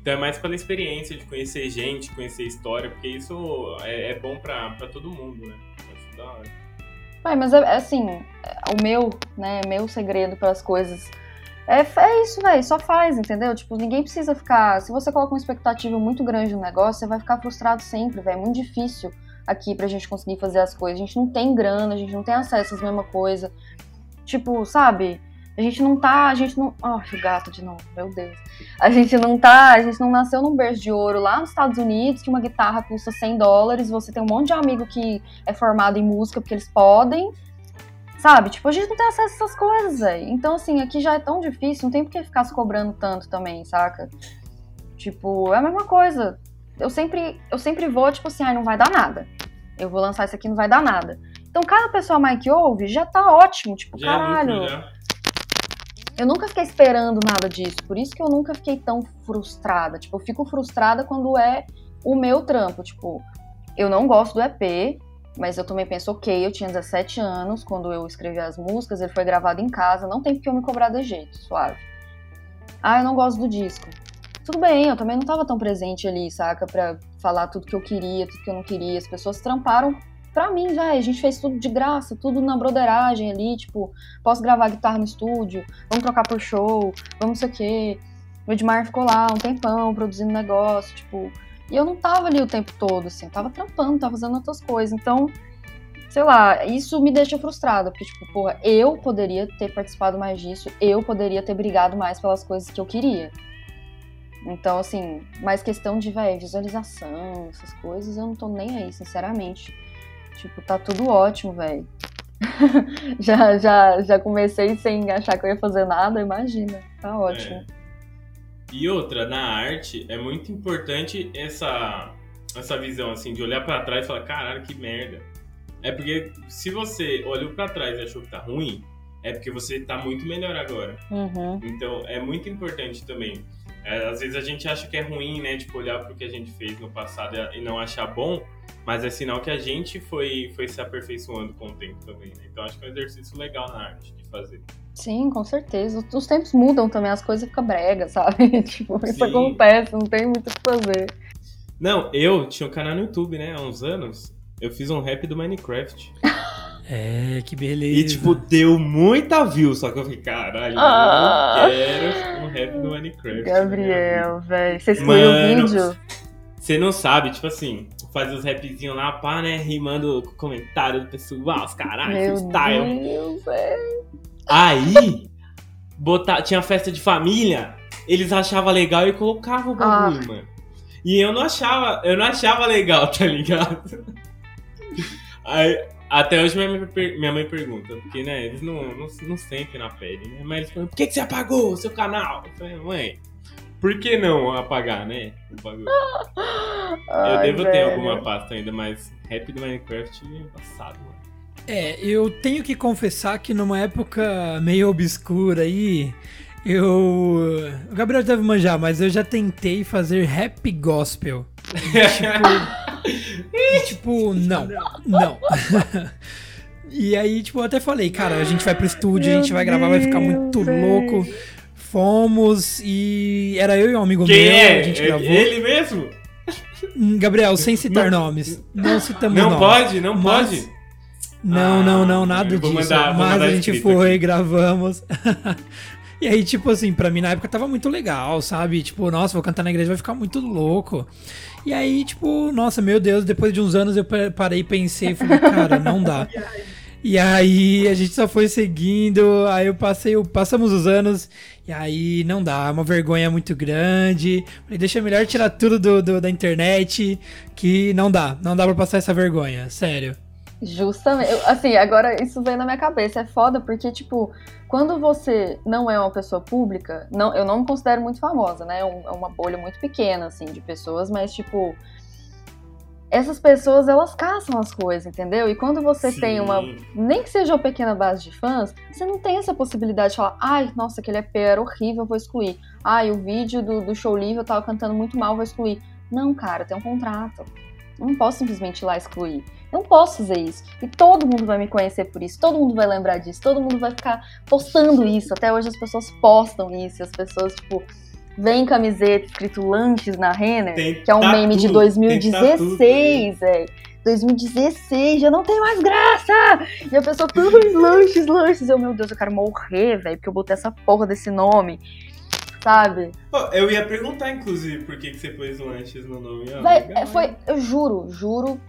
Então é mais pela experiência de conhecer gente, conhecer história, porque isso é, é bom pra, pra todo mundo, né? Acho da hora. Vai, mas é, é assim, é, o meu, né, meu segredo para as coisas é, é isso, velho, só faz, entendeu? Tipo, ninguém precisa ficar. Se você coloca uma expectativa muito grande no negócio, você vai ficar frustrado sempre, velho. É muito difícil aqui pra gente conseguir fazer as coisas. A gente não tem grana, a gente não tem acesso às mesmas coisas. Tipo, sabe? A gente não tá, a gente não. Ó, o gato de novo, meu Deus. A gente não tá, a gente não nasceu num berço de ouro lá nos Estados Unidos, que uma guitarra custa 100 dólares, você tem um monte de amigo que é formado em música porque eles podem. Sabe? Tipo, a gente não tem acesso a essas coisas, velho. Então, assim, aqui já é tão difícil, não tem por que ficar se cobrando tanto também, saca? Tipo, é a mesma coisa. Eu sempre, eu sempre vou, tipo assim, ai, não vai dar nada. Eu vou lançar isso aqui, não vai dar nada. Então, cada pessoa mais que ouve já tá ótimo. Tipo, Já caralho. é lucro, já. Eu nunca fiquei esperando nada disso, por isso que eu nunca fiquei tão frustrada. Tipo, eu fico frustrada quando é o meu trampo. Tipo, eu não gosto do EP, Mas eu também penso, ok, eu tinha 17 anos quando eu escrevi as músicas, ele foi gravado em casa, não tem porque eu me cobrar de jeito, suave. Ah, eu não gosto do disco. Tudo bem, eu também não tava tão presente ali, saca? Pra falar tudo que eu queria, tudo que eu não queria. As pessoas tramparam pra mim, velho. A gente fez tudo de graça, tudo na broderagem ali, tipo, posso gravar guitarra no estúdio, vamos trocar por show, vamos não sei o quê. O Edmar ficou lá um tempão produzindo negócio, tipo. E eu não tava ali o tempo todo, assim, eu tava trampando, tava fazendo outras coisas. Então, sei lá, isso me deixa frustrada, porque, tipo, porra, eu poderia ter participado mais disso, eu poderia ter brigado mais pelas coisas que eu queria. Então, assim, mais questão de, velho, visualização, essas coisas, eu não tô nem aí, sinceramente. Tipo, tá tudo ótimo, velho. já, já, já comecei sem achar que eu ia fazer nada, imagina. Tá ótimo. É. E outra, na arte, é muito importante essa, essa visão, assim, de olhar para trás e falar, caralho, que merda. É porque se você olhou para trás e achou que tá ruim, é porque você tá muito melhor agora. Uhum. Então, é muito importante também. É, às vezes a gente acha que é ruim, né? Tipo, olhar pro que a gente fez no passado e não achar bom, mas é sinal que a gente foi, foi se aperfeiçoando com o tempo também, né? Então acho que é um exercício legal na arte de fazer. Sim, com certeza. Os tempos mudam também, as coisas ficam brega, sabe? tipo, isso Sim. acontece, não tem muito o que fazer. Não, eu tinha um canal no YouTube, né, há uns anos. Eu fiz um rap do Minecraft. É, que beleza. E, tipo, deu muita view, só que eu fiquei, caralho, ah, eu quero um rap do Minecraft. Gabriel, velho. Você excluiu o vídeo? Você não sabe, tipo assim, fazer os rapzinhos lá, pá, né? Rimando comentário do pessoal, os caralho, Meu freestyle. Deus, velho. Aí, botar, tinha festa de família, eles achavam legal e colocavam o bagulho, ah. mano. E eu não achava, eu não achava legal, tá ligado? Aí, até hoje minha mãe, minha mãe pergunta, porque, né, eles não, não, não sentem na pele, né? Mas eles falam, por que, que você apagou o seu canal? Eu falei, mãe, por que não apagar, né? O bagulho. Ai, eu devo velho. ter alguma pasta ainda, mas rap do Minecraft é passado, mano. É, eu tenho que confessar que numa época meio obscura aí, eu. O Gabriel deve manjar, mas eu já tentei fazer rap gospel. tipo. tipo, não. Não. e aí, tipo, eu até falei, cara, a gente vai pro estúdio, Meu a gente vai gravar, vai ficar muito véio. louco. Fomos e era eu e um amigo Quem meu, é? a gente gravou. Ele mesmo? Gabriel, sem citar não, nomes. Não citamos não nomes. Não pode, não mas... pode. Não, ah, não, não, nada disso. Mandar, mas a gente foi, aqui. gravamos. E aí, tipo assim, pra mim na época tava muito legal, sabe? Tipo, nossa, vou cantar na igreja, vai ficar muito louco. E aí, tipo, nossa, meu Deus, depois de uns anos eu parei e pensei e falei, cara, não dá. E aí a gente só foi seguindo, aí eu passei, passamos os anos, e aí não dá, é uma vergonha muito grande. Falei, deixa melhor tirar tudo do, do, da internet, que não dá, não dá pra passar essa vergonha, sério. Justamente. Eu, assim, agora isso vem na minha cabeça. É foda porque, tipo, quando você não é uma pessoa pública, não, eu não me considero muito famosa, né? É, é uma bolha muito pequena, assim, de pessoas, mas, tipo, essas pessoas, elas caçam as coisas, entendeu? E quando você Sim. tem uma, nem que seja uma pequena base de fãs, você não tem essa possibilidade de falar, ai, nossa, aquele EP era horrível, vou excluir. Ai, o vídeo do, do show livre eu tava cantando muito mal, vou excluir. Não, cara, tem um contrato. Eu não posso simplesmente ir lá excluir. Eu não posso fazer isso. E todo mundo vai me conhecer por isso, todo mundo vai lembrar disso, todo mundo vai ficar postando isso. Até hoje as pessoas postam isso, as pessoas, tipo, vem camiseta escrito lanches na Renner, que é um meme de 2016, velho. 2016, já não tem mais graça! E a pessoa, lanches, lanches. Eu, meu Deus, eu quero morrer, velho, porque eu botei essa porra desse nome sabe? eu ia perguntar, inclusive, por que, que você pôs lanches no nome. Véi, foi, eu juro, juro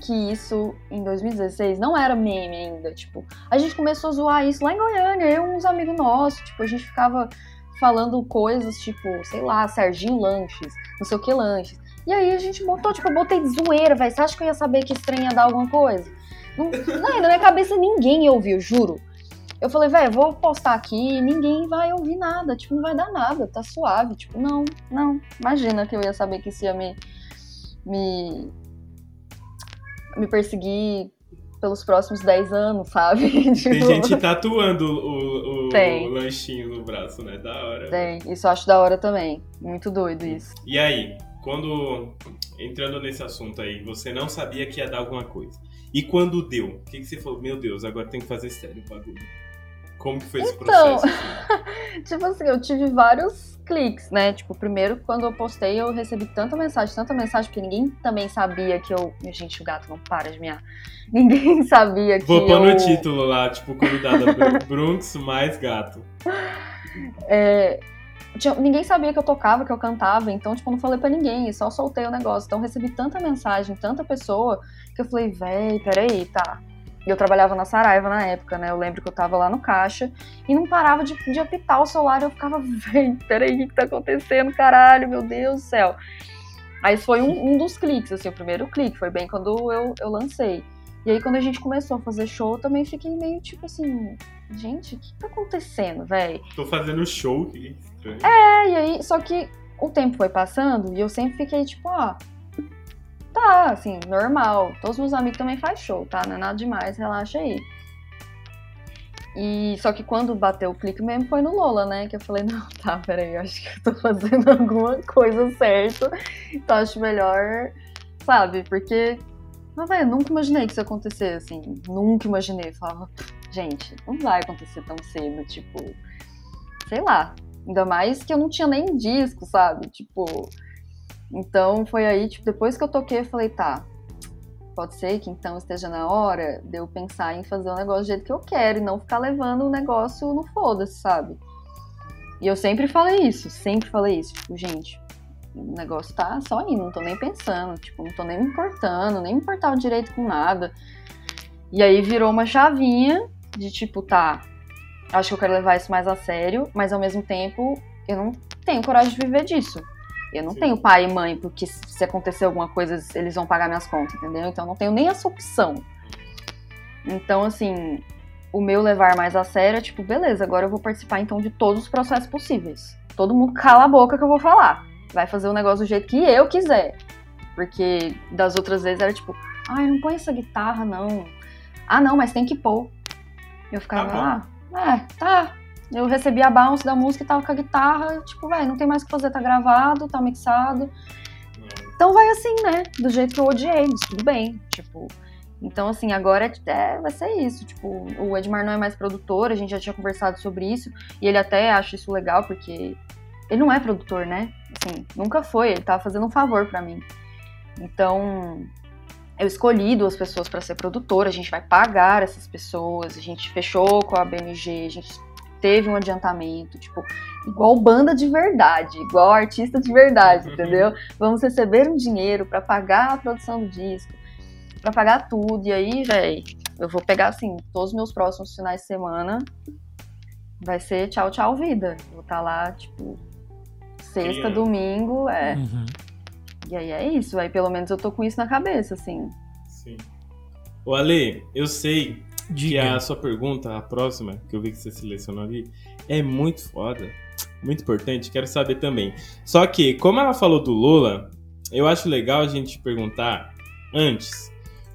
que isso em 2016 não era meme ainda. Tipo, a gente começou a zoar isso lá em Goiânia, eu e uns amigos nossos. Tipo, a gente ficava falando coisas tipo, sei lá, Serginho Lanches, não sei o que Lanches. E aí a gente botou, tipo, eu botei de zoeira, velho. Você acha que eu ia saber que estranho ia dar alguma coisa? Não, não, na minha cabeça ninguém ouviu, juro. Eu falei, velho, vou postar aqui e ninguém vai ouvir nada. Tipo, não vai dar nada, tá suave. Tipo, não, não. Imagina que eu ia saber que isso ia me. me. me perseguir pelos próximos 10 anos, sabe? tipo... Tem gente tatuando o, o, o, lanchinho no braço, né? Da hora. Tem, isso eu acho da hora também. Muito doido isso. E aí, quando entrando nesse assunto aí, você não sabia que ia dar alguma coisa. E quando deu, o que, que você falou? Meu Deus, agora tem que fazer sério o bagulho. Como que foi esse Então, processo? assim? tipo assim, eu tive vários cliques, né? Tipo, primeiro, quando eu postei, eu recebi tanta mensagem, tanta mensagem, porque ninguém também sabia que eu. Gente, o gato não para de miar. Ninguém sabia que. Vou pôr eu... no título lá, tipo, convidada Br- Brunx mais gato. É, ninguém sabia que eu tocava, que eu cantava, então, tipo, eu não falei pra ninguém, só soltei o negócio. Então, eu recebi tanta mensagem, tanta pessoa, que eu falei, véi, peraí, tá. Eu trabalhava na Saraiva na época, né? Eu lembro que eu tava lá no caixa e não parava de, de apitar o celular. Eu ficava, véi, peraí, o que, que tá acontecendo, caralho, meu Deus do céu. Aí esse foi um, um dos cliques, assim, o primeiro clique, foi bem quando eu, eu lancei. E aí, quando a gente começou a fazer show, eu também fiquei meio tipo assim, gente, o que tá acontecendo, véi? Tô fazendo show, que estranho. É, e aí, só que o tempo foi passando e eu sempre fiquei tipo, ó, tá, assim, normal. Todos meus amigos também faz show, tá? Não é nada demais, relaxa aí. E só que quando bateu o clique mesmo foi no Lola, né? Que eu falei, não, tá, peraí, eu acho que eu tô fazendo alguma coisa certa. Então acho melhor, sabe? Porque, mas velho, nunca imaginei que isso acontecer, assim. Nunca imaginei. Falava, gente, não vai acontecer tão cedo, tipo, sei lá. Ainda mais que eu não tinha nem disco, sabe? Tipo. Então foi aí, tipo, depois que eu toquei, eu falei, tá. Pode ser que então esteja na hora de eu pensar em fazer o negócio do jeito que eu quero e não ficar levando o negócio no foda-se, sabe? E eu sempre falei isso, sempre falei isso. Tipo, gente, o negócio tá só indo, não tô nem pensando, tipo, não tô nem me importando, nem me importava direito com nada. E aí virou uma chavinha de tipo, tá, acho que eu quero levar isso mais a sério, mas ao mesmo tempo eu não tenho coragem de viver disso. Eu não Sim. tenho pai e mãe, porque se acontecer alguma coisa, eles vão pagar minhas contas, entendeu? Então eu não tenho nem essa opção. Então, assim, o meu levar mais a sério é tipo, beleza, agora eu vou participar então de todos os processos possíveis. Todo mundo cala a boca que eu vou falar. Vai fazer o negócio do jeito que eu quiser. Porque das outras vezes era tipo, ai, não põe essa guitarra, não. Ah, não, mas tem que pôr. Eu ficava, Tá ah, é, tá. Eu recebi a bounce da música e tava com a guitarra, tipo, velho, não tem mais o que fazer, tá gravado, tá mixado. Então vai assim, né? Do jeito que eu odiei, mas tudo bem. Tipo. Então, assim, agora é, é, vai ser isso. Tipo, o Edmar não é mais produtor, a gente já tinha conversado sobre isso. E ele até acha isso legal, porque ele não é produtor, né? Assim, nunca foi. Ele tava fazendo um favor pra mim. Então, eu escolhi duas pessoas pra ser produtora, a gente vai pagar essas pessoas, a gente fechou com a BMG, a gente teve um adiantamento, tipo, igual banda de verdade, igual artista de verdade, entendeu? Vamos receber um dinheiro pra pagar a produção do disco, pra pagar tudo. E aí, véi, eu vou pegar assim, todos os meus próximos finais de semana vai ser tchau, tchau, vida. Vou estar lá, tipo, sexta, domingo, é. Uhum. E aí é isso, aí pelo menos eu tô com isso na cabeça, assim. Sim. Ô, Ale, eu sei que Diga. a sua pergunta, a próxima, que eu vi que você selecionou ali, é muito foda. Muito importante, quero saber também. Só que, como ela falou do Lula, eu acho legal a gente perguntar antes.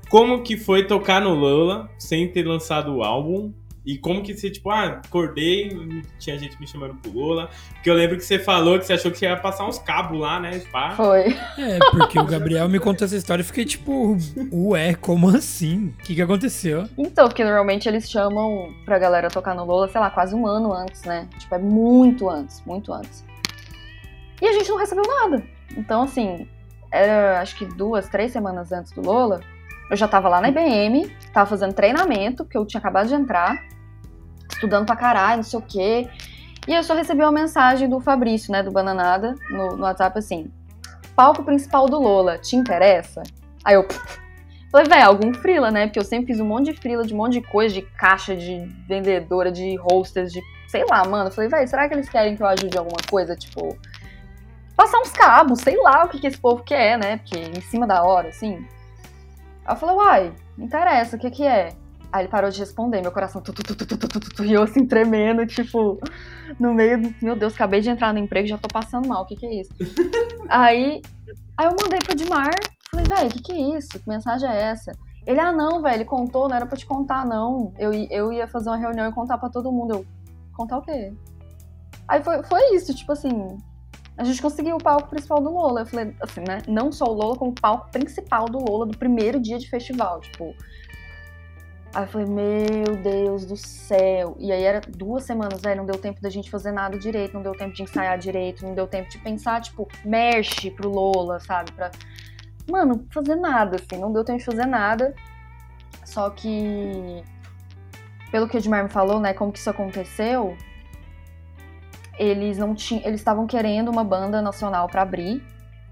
Como que foi tocar no Lula sem ter lançado o álbum? E como que você, tipo, ah, acordei, tinha gente me chamando pro Lula. Porque eu lembro que você falou que você achou que você ia passar uns cabos lá, né? Pá. Foi. É, porque o Gabriel me contou essa história e fiquei tipo, ué, como assim? O que, que aconteceu? Então, porque normalmente eles chamam pra galera tocar no Lola, sei lá, quase um ano antes, né? Tipo, é muito antes, muito antes. E a gente não recebeu nada. Então, assim, era acho que duas, três semanas antes do Lola, eu já tava lá na IBM, tava fazendo treinamento, porque eu tinha acabado de entrar, estudando pra caralho, não sei o quê. E eu só recebi uma mensagem do Fabrício, né, do Bananada, no, no WhatsApp assim: palco principal do Lola, te interessa? Aí eu. Falei, velho, algum frila, né? Porque eu sempre fiz um monte de frila, de um monte de coisa, de caixa, de vendedora, de hostess, de. Sei lá, mano. Falei, velho, será que eles querem que eu ajude alguma coisa? Tipo. Passar uns cabos, sei lá o que, que esse povo quer, né? Porque em cima da hora, assim. Eu falei, uai, não interessa, o que que é? Aí ele parou de responder, meu coração tu, tu, tu, tu, tu, tu, tu, tu, e eu assim tremendo, tipo, no meio do. Meu Deus, acabei de entrar no emprego já tô passando mal, o que que é isso? aí, aí eu mandei pro Dimar, falei, velho, o que que é isso? Que mensagem é essa? Ele, ah, não, velho, ele contou, não era pra te contar, não. Eu, eu ia fazer uma reunião e contar pra todo mundo. Eu, contar o quê? Aí foi, foi isso, tipo assim. A gente conseguiu o palco principal do Lola. Eu falei, assim, né? Não só o Lola, como o palco principal do Lola do primeiro dia de festival. Tipo. Aí eu falei, meu Deus do céu. E aí era duas semanas, aí não deu tempo da gente fazer nada direito, não deu tempo de ensaiar direito, não deu tempo de pensar, tipo, merch pro Lola, sabe? Pra. Mano, fazer nada, assim, não deu tempo de fazer nada. Só que. Pelo que o Edmar me falou, né, como que isso aconteceu, eles não tinham, eles estavam querendo uma banda nacional para abrir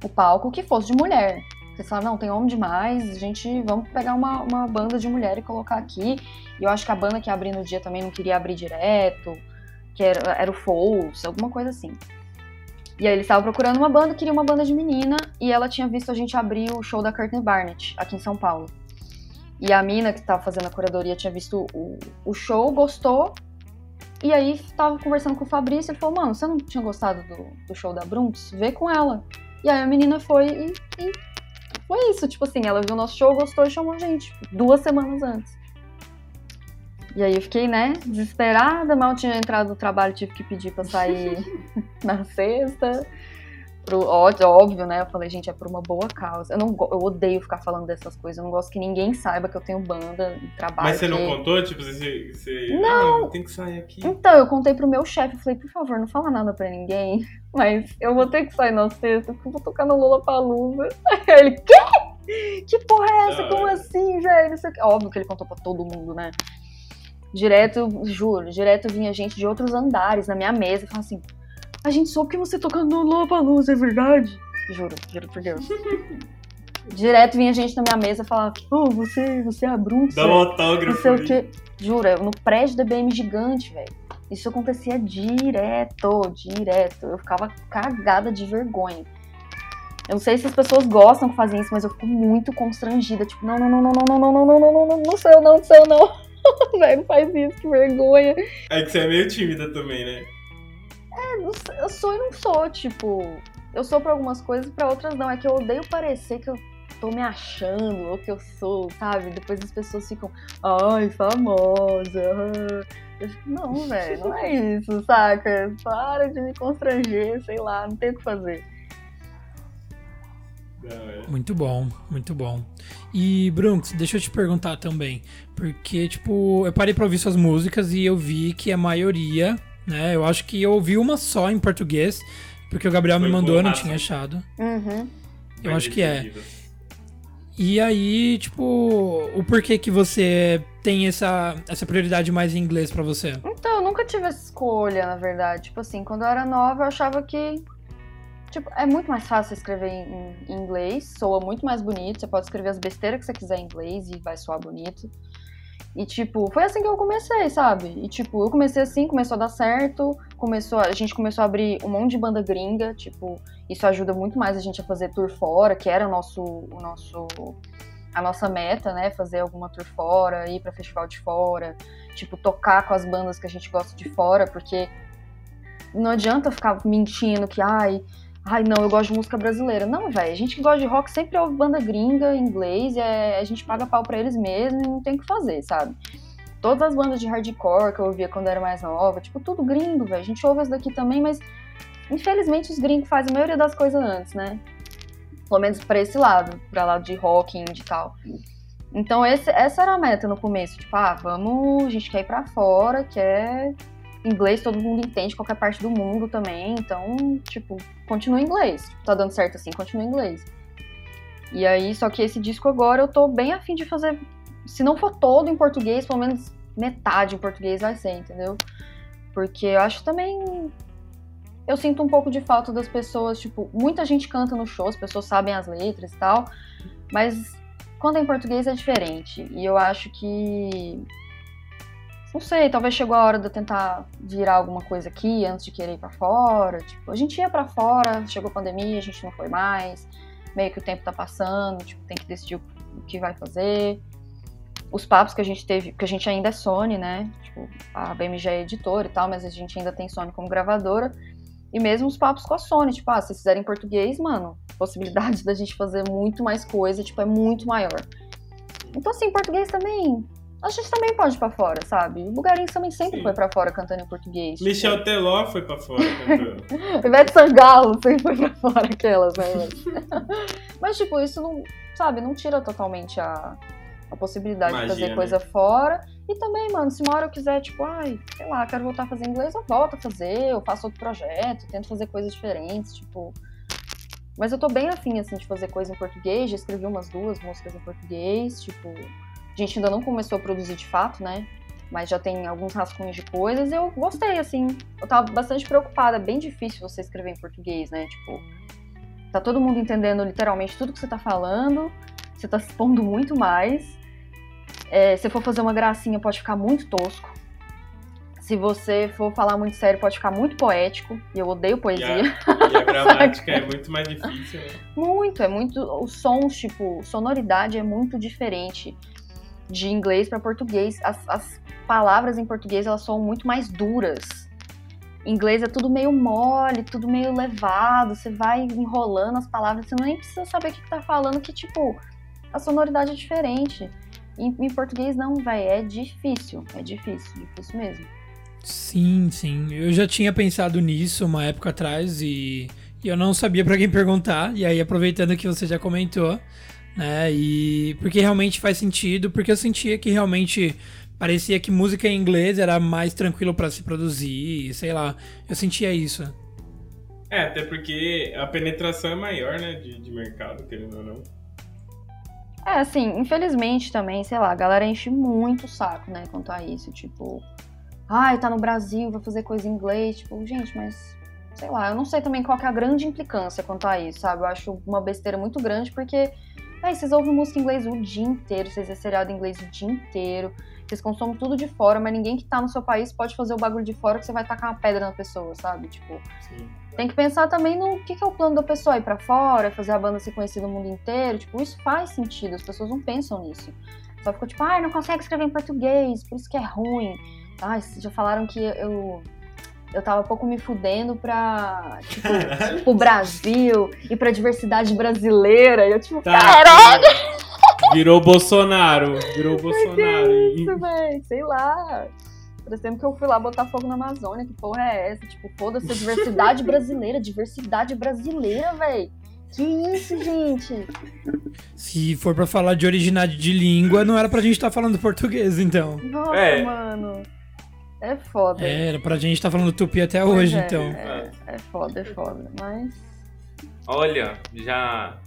o palco que fosse de mulher. Eles falaram, não, tem homem demais, a gente vamos pegar uma, uma banda de mulher e colocar aqui. E eu acho que a banda que ia abrir no dia também não queria abrir direto, que era, era o Fouls, alguma coisa assim. E aí eles estavam procurando uma banda, queria uma banda de menina, e ela tinha visto a gente abrir o show da Courtney Barnett, aqui em São Paulo. E a mina que estava fazendo a curadoria tinha visto o, o show, gostou, e aí tava conversando com o Fabrício, ele falou, mano, você não tinha gostado do, do show da Brunx? Vê com ela. E aí a menina foi e, e, foi isso, tipo assim, ela viu o nosso show, gostou e chamou a gente, duas semanas antes. E aí eu fiquei, né, desesperada, mal tinha entrado no trabalho, tive que pedir pra sair na sexta pro, óbvio, né? Eu falei, gente, é por uma boa causa. Eu, não, eu odeio ficar falando dessas coisas. Eu não gosto que ninguém saiba que eu tenho banda e trabalho. Mas você que... não contou? Tipo, você. você não! Ah, tem que sair aqui. Então, eu contei pro meu chefe. Falei, por favor, não fala nada pra ninguém. Mas eu vou ter que sair na sexta, porque eu vou tocar no Lula Palusa. Aí ele, quê? Que porra é essa? Como assim, velho? Óbvio que ele contou pra todo mundo, né? Direto, juro, direto vinha gente de outros andares na minha mesa e falava assim: a gente soube que você tocando no Lollapalooza, é verdade? Juro, juro por Deus. Direto vinha gente na minha mesa falar, oh, você, você é a Brunx. Dá um autógrafo. Não sei o quê. Jura, no prédio da BM gigante, velho. Isso acontecia direto, direto. Eu ficava cagada de vergonha. Eu não sei se as pessoas gostam que fazem isso, mas eu fico muito constrangida. Tipo, não, não, não, não, não, não, não, não, não, não, não, não sou eu, não, não sou eu, não. Velho, não faz isso, que vergonha. É que você é meio tímida também, né? É, eu sou e não sou, tipo. Eu sou pra algumas coisas, pra outras não. É que eu odeio parecer que eu tô me achando ou que eu sou, sabe? Depois as pessoas ficam, ai, famosa. Eu fico, não, velho, não é isso, saca? Para de me constranger, sei lá, não tem o que fazer. Muito bom, muito bom. E, Brunx, deixa eu te perguntar também, porque, tipo, eu parei pra ouvir suas músicas e eu vi que a maioria né? Eu acho que eu ouvi uma só em português, porque o Gabriel Foi me mandou, eu não tinha achado. Uhum. Eu acho que é. E aí, tipo, o porquê que você tem essa, essa prioridade mais em inglês para você? Então, eu nunca tive essa escolha, na verdade. Tipo assim, quando eu era nova, eu achava que. Tipo, é muito mais fácil escrever em, em inglês, soa muito mais bonito. Você pode escrever as besteiras que você quiser em inglês e vai soar bonito. E, tipo, foi assim que eu comecei, sabe? E, tipo, eu comecei assim, começou a dar certo, começou, a gente começou a abrir um monte de banda gringa, tipo, isso ajuda muito mais a gente a fazer tour fora, que era o nosso, o nosso, a nossa meta, né? Fazer alguma tour fora, ir pra festival de fora, tipo, tocar com as bandas que a gente gosta de fora, porque não adianta ficar mentindo que, ai, Ai, não, eu gosto de música brasileira. Não, velho, a gente que gosta de rock sempre ouve banda gringa, inglês, é, a gente paga pau pra eles mesmo e não tem o que fazer, sabe? Todas as bandas de hardcore que eu ouvia quando era mais nova, tipo, tudo gringo, velho. A gente ouve isso daqui também, mas infelizmente os gringos fazem a maioria das coisas antes, né? Pelo menos pra esse lado, pra lado de rock, indie e tal. Então esse, essa era a meta no começo, tipo, ah, vamos, a gente quer ir pra fora, quer inglês todo mundo entende, qualquer parte do mundo também. Então, tipo, continua em inglês. Tá dando certo assim, continua em inglês. E aí, só que esse disco agora eu tô bem afim de fazer. Se não for todo em português, pelo menos metade em português vai ser, entendeu? Porque eu acho também. Eu sinto um pouco de falta das pessoas, tipo, muita gente canta no show, as pessoas sabem as letras e tal, mas quando é em português é diferente. E eu acho que não sei, talvez chegou a hora de eu tentar virar alguma coisa aqui antes de querer ir pra fora. Tipo, a gente ia para fora, chegou a pandemia, a gente não foi mais. Meio que o tempo tá passando, tipo, tem que decidir o que vai fazer. Os papos que a gente teve, que a gente ainda é Sony, né? Tipo, a BMG é editora e tal, mas a gente ainda tem Sony como gravadora. E mesmo os papos com a Sony, tipo, ah, se fizerem em português, mano, possibilidade da gente fazer muito mais coisa, tipo, é muito maior. Então, assim, português também, a gente também pode ir pra fora, sabe? O Bugarins também sempre Sim. foi pra fora cantando em português. tipo. Michel Teló foi pra fora cantando. Ivete Sangalo sempre foi pra fora aquelas, né? Mas, Mas, tipo, isso não, sabe, não tira totalmente a, a possibilidade Magia, de fazer né? coisa fora. E também, mano, se uma hora eu quiser, tipo, ai, sei lá, quero voltar a fazer inglês, eu volto a fazer, eu faço outro projeto, tento fazer coisas diferentes, tipo. Mas eu tô bem afim, assim, de fazer coisa em português, já escrevi umas duas músicas em português, tipo. A gente ainda não começou a produzir de fato, né? Mas já tem alguns rascunhos de coisas e eu gostei, assim. Eu tava bastante preocupada. É bem difícil você escrever em português, né? Tipo, tá todo mundo entendendo literalmente tudo que você tá falando. Você tá se expondo muito mais. É, se for fazer uma gracinha, pode ficar muito tosco. Se você for falar muito sério, pode ficar muito poético. E eu odeio E poesia. a, e a gramática é muito mais difícil, né? Muito, é muito. Os sons, tipo, sonoridade é muito diferente de inglês para português. As, as palavras em português elas são muito mais duras. Em inglês é tudo meio mole, tudo meio levado. Você vai enrolando as palavras, você nem precisa saber o que, que tá falando, que, tipo, a sonoridade é diferente. Em, em português não, vai, é difícil. É difícil, difícil mesmo. Sim, sim. Eu já tinha pensado nisso uma época atrás e, e eu não sabia pra quem perguntar. E aí, aproveitando que você já comentou, né? E porque realmente faz sentido, porque eu sentia que realmente parecia que música em inglês era mais tranquilo pra se produzir, sei lá. Eu sentia isso. É, até porque a penetração é maior, né, de, de mercado, querendo ou não. É, assim, infelizmente também, sei lá, a galera enche muito o saco, né, quanto a isso. Tipo, ai, tá no Brasil, vai fazer coisa em inglês. Tipo, gente, mas sei lá, eu não sei também qual que é a grande implicância quanto a isso, sabe? Eu acho uma besteira muito grande, porque, aí, vocês ouvem música em inglês o dia inteiro, vocês vê seriado em inglês o dia inteiro, vocês consomem tudo de fora, mas ninguém que tá no seu país pode fazer o bagulho de fora que você vai tacar uma pedra na pessoa, sabe? Tipo, Sim. tem que pensar também no que, que é o plano da pessoa ir pra fora, fazer a banda ser conhecida no mundo inteiro. Tipo, isso faz sentido, as pessoas não pensam nisso. Só ficou tipo, ai, não consegue escrever em português, por isso que é ruim. Ai, já falaram que eu. Eu tava pouco me fudendo pra, tipo, pro Brasil e pra diversidade brasileira. E eu, tipo, Tá, caralho, Virou Bolsonaro. Virou Bolsonaro. E- isso, velho, sei lá. Parecendo que eu fui lá botar fogo na Amazônia, que porra é essa? Tipo, foda-se a diversidade brasileira, diversidade brasileira, velho. Que isso, gente? Se for pra falar de originalidade de língua, não era pra gente estar falando português, então. Nossa, É. mano. É foda. É, Era pra gente estar falando tupi até Pois hoje, é, então. É, é foda, é foda. Mas. Olha, já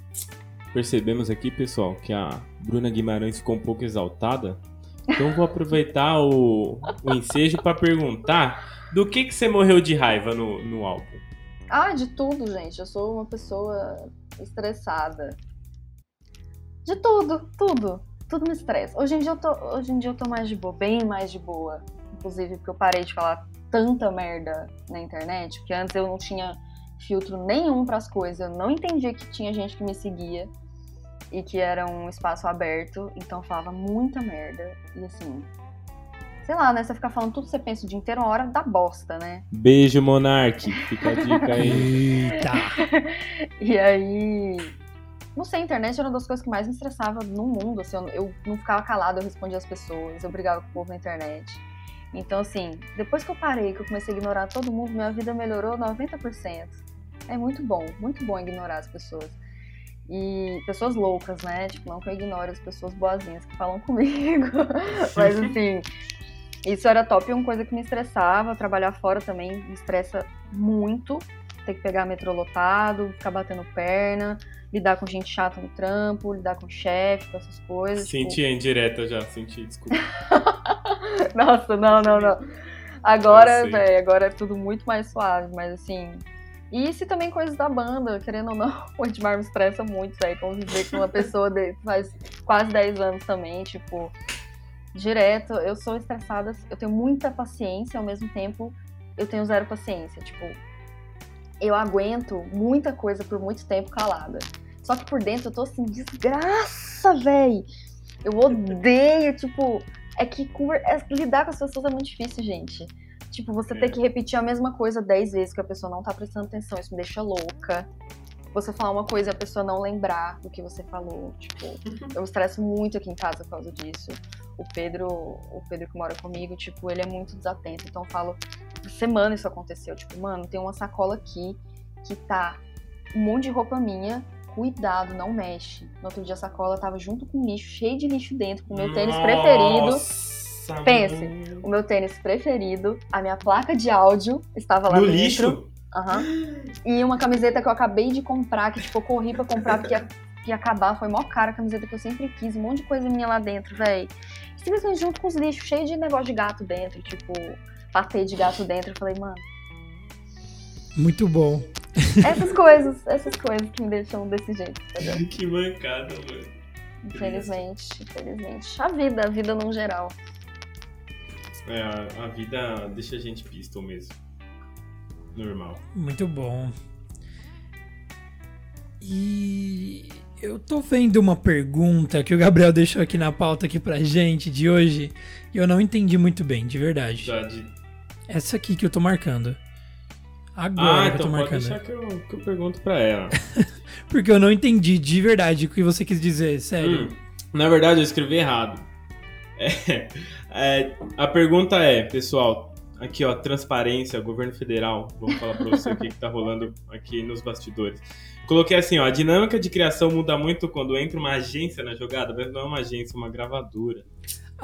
percebemos aqui, pessoal, que a Bruna Guimarães ficou um pouco exaltada. Então vou aproveitar o, o ensejo pra perguntar do que, que você morreu de raiva no, no álbum. Ah, de tudo, gente. Eu sou uma pessoa estressada. De tudo, tudo. Tudo me estressa. Hoje em dia eu tô, hoje em dia eu tô mais de boa, bem mais de boa. Inclusive porque eu parei de falar tanta merda na internet, porque antes eu não tinha filtro nenhum pras coisas. Eu não entendia que tinha gente que me seguia e que era um espaço aberto, então eu falava muita merda. E assim, sei lá, né? Você ficar falando tudo que você pensa o dia inteiro, uma hora dá bosta, né? Beijo, Monark. Fica a dica aí. Eita! E aí. Não sei, a internet era uma das coisas que mais me estressava no mundo. Assim, eu, eu não ficava calada, eu respondia as pessoas, eu brigava com o povo na internet. Então, assim, depois que eu parei, que eu comecei a ignorar todo mundo, minha vida melhorou 90%. É muito bom, muito bom ignorar as pessoas. E pessoas loucas, né? Tipo, não que eu ignore as pessoas boazinhas que falam comigo. Mas, assim, isso era top. E uma coisa que me estressava, trabalhar fora também me estressa muito. Ter que pegar metrô lotado, ficar batendo perna, lidar com gente chata no trampo, lidar com chefe, com essas coisas. tipo- Senti a indireta já, senti, desculpa. Nossa, não, não, não. Agora, velho, agora é tudo muito mais suave, mas assim. E isso e também coisas da banda, querendo ou não, o Edmar me estressa muito, velho. Conviver com uma pessoa de faz quase 10 anos também, tipo, direto. Eu sou estressada, eu tenho muita paciência, ao mesmo tempo eu tenho zero paciência. Tipo, eu aguento muita coisa por muito tempo calada. Só que por dentro eu tô assim, desgraça, véi. Eu odeio, tipo, é que é- lidar com as pessoas é muito difícil, gente. Tipo, você ter É. que repetir a mesma coisa dez vezes que a pessoa não tá prestando atenção, isso me deixa louca. você falar uma coisa e a pessoa não lembrar do que você falou. Tipo, eu estresso muito aqui em casa por causa disso. O Pedro, o Pedro que mora comigo, tipo, ele é muito desatento. Então eu falo, semana isso aconteceu. Tipo, mano, tem uma sacola aqui que tá um monte de roupa minha. Cuidado, não mexe. No outro dia a sacola tava junto com lixo, cheio de lixo dentro, com o meu tênis preferido. Nossa, Pense, o meu tênis preferido, a minha placa de áudio estava lá No dentro. lixo? Aham. E uma camiseta que eu acabei de comprar, que tipo, eu corri pra comprar porque ia, ia acabar. Foi mó cara a camiseta que eu sempre quis. Um monte de coisa minha lá dentro, véi. Simplesmente junto com os lixos, cheio de negócio de gato dentro. Tipo, patê de gato dentro. Eu falei, mano, Muito bom. essas coisas, essas coisas que me deixam desse jeito, entendeu? que mancada, mano. Infelizmente, infelizmente. A vida, a vida num geral. É, a, a vida deixa a gente pistol mesmo. Normal. Muito bom. E eu tô vendo uma pergunta que o Gabriel deixou aqui na pauta aqui pra gente de hoje e eu não entendi muito bem, de verdade. Já de... Essa aqui que eu tô marcando. Agora Ah, que eu tô então pode marcando. deixar que eu, que eu pergunto pra ela. Porque eu não entendi de verdade o que você quis dizer, sério. Hum, na verdade, eu escrevi errado. É, é, a pergunta é, pessoal, aqui ó, transparência, governo federal. Vamos falar pra você o que, que tá rolando aqui nos bastidores. Coloquei assim, ó, a dinâmica de criação muda muito quando entra uma agência na jogada, mas não é uma agência, é uma gravadora.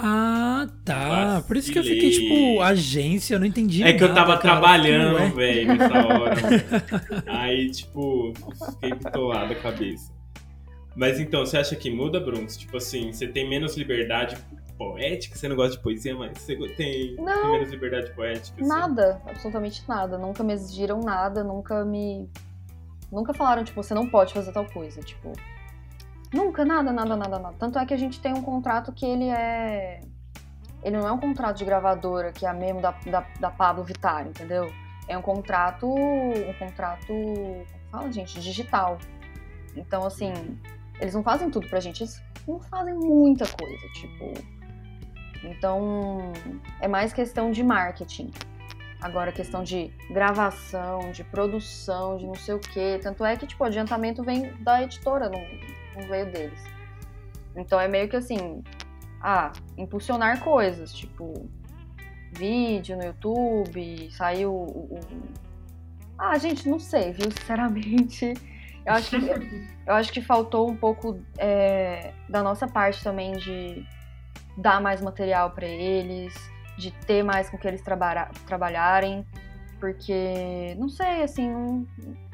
Ah, tá. Por isso que eu fiquei Vacilei. tipo, agência, eu não entendi É que eu nada, tava cara. trabalhando, Ué. velho, nessa hora. Aí, tipo, fiquei bitolado a cabeça. Mas então, você acha que muda, Brunx? Tipo assim, você tem menos liberdade poética? Você não gosta de poesia, mas você tem, Não. tem menos liberdade poética? assim? Nada, absolutamente nada. Nunca me exigiram nada, nunca me. Nunca falaram, tipo, você não pode fazer tal coisa. Tipo. Nunca, nada, nada, nada, nada. Tanto é que a gente tem um contrato que ele é. Ele não é um contrato de gravadora, que é a mesmo da, da, da Pablo Vittar, entendeu? É um contrato. Um contrato. Como fala, gente? Digital. Então, assim, eles não fazem tudo pra gente, eles não fazem muita coisa, tipo. Então, é mais questão de marketing. Agora, questão de gravação, de produção, de não sei o quê. Tanto é que, tipo, o adiantamento vem da editora, não, não veio deles. Então, é meio que assim, ah, impulsionar coisas, tipo, vídeo no YouTube, saiu o. o- Ah, gente, não sei, viu? Sinceramente. Eu acho que, eu acho que faltou um pouco é, da nossa parte também de dar mais material pra eles, de ter mais com que eles trabara- trabalharem, porque, não sei, assim, não,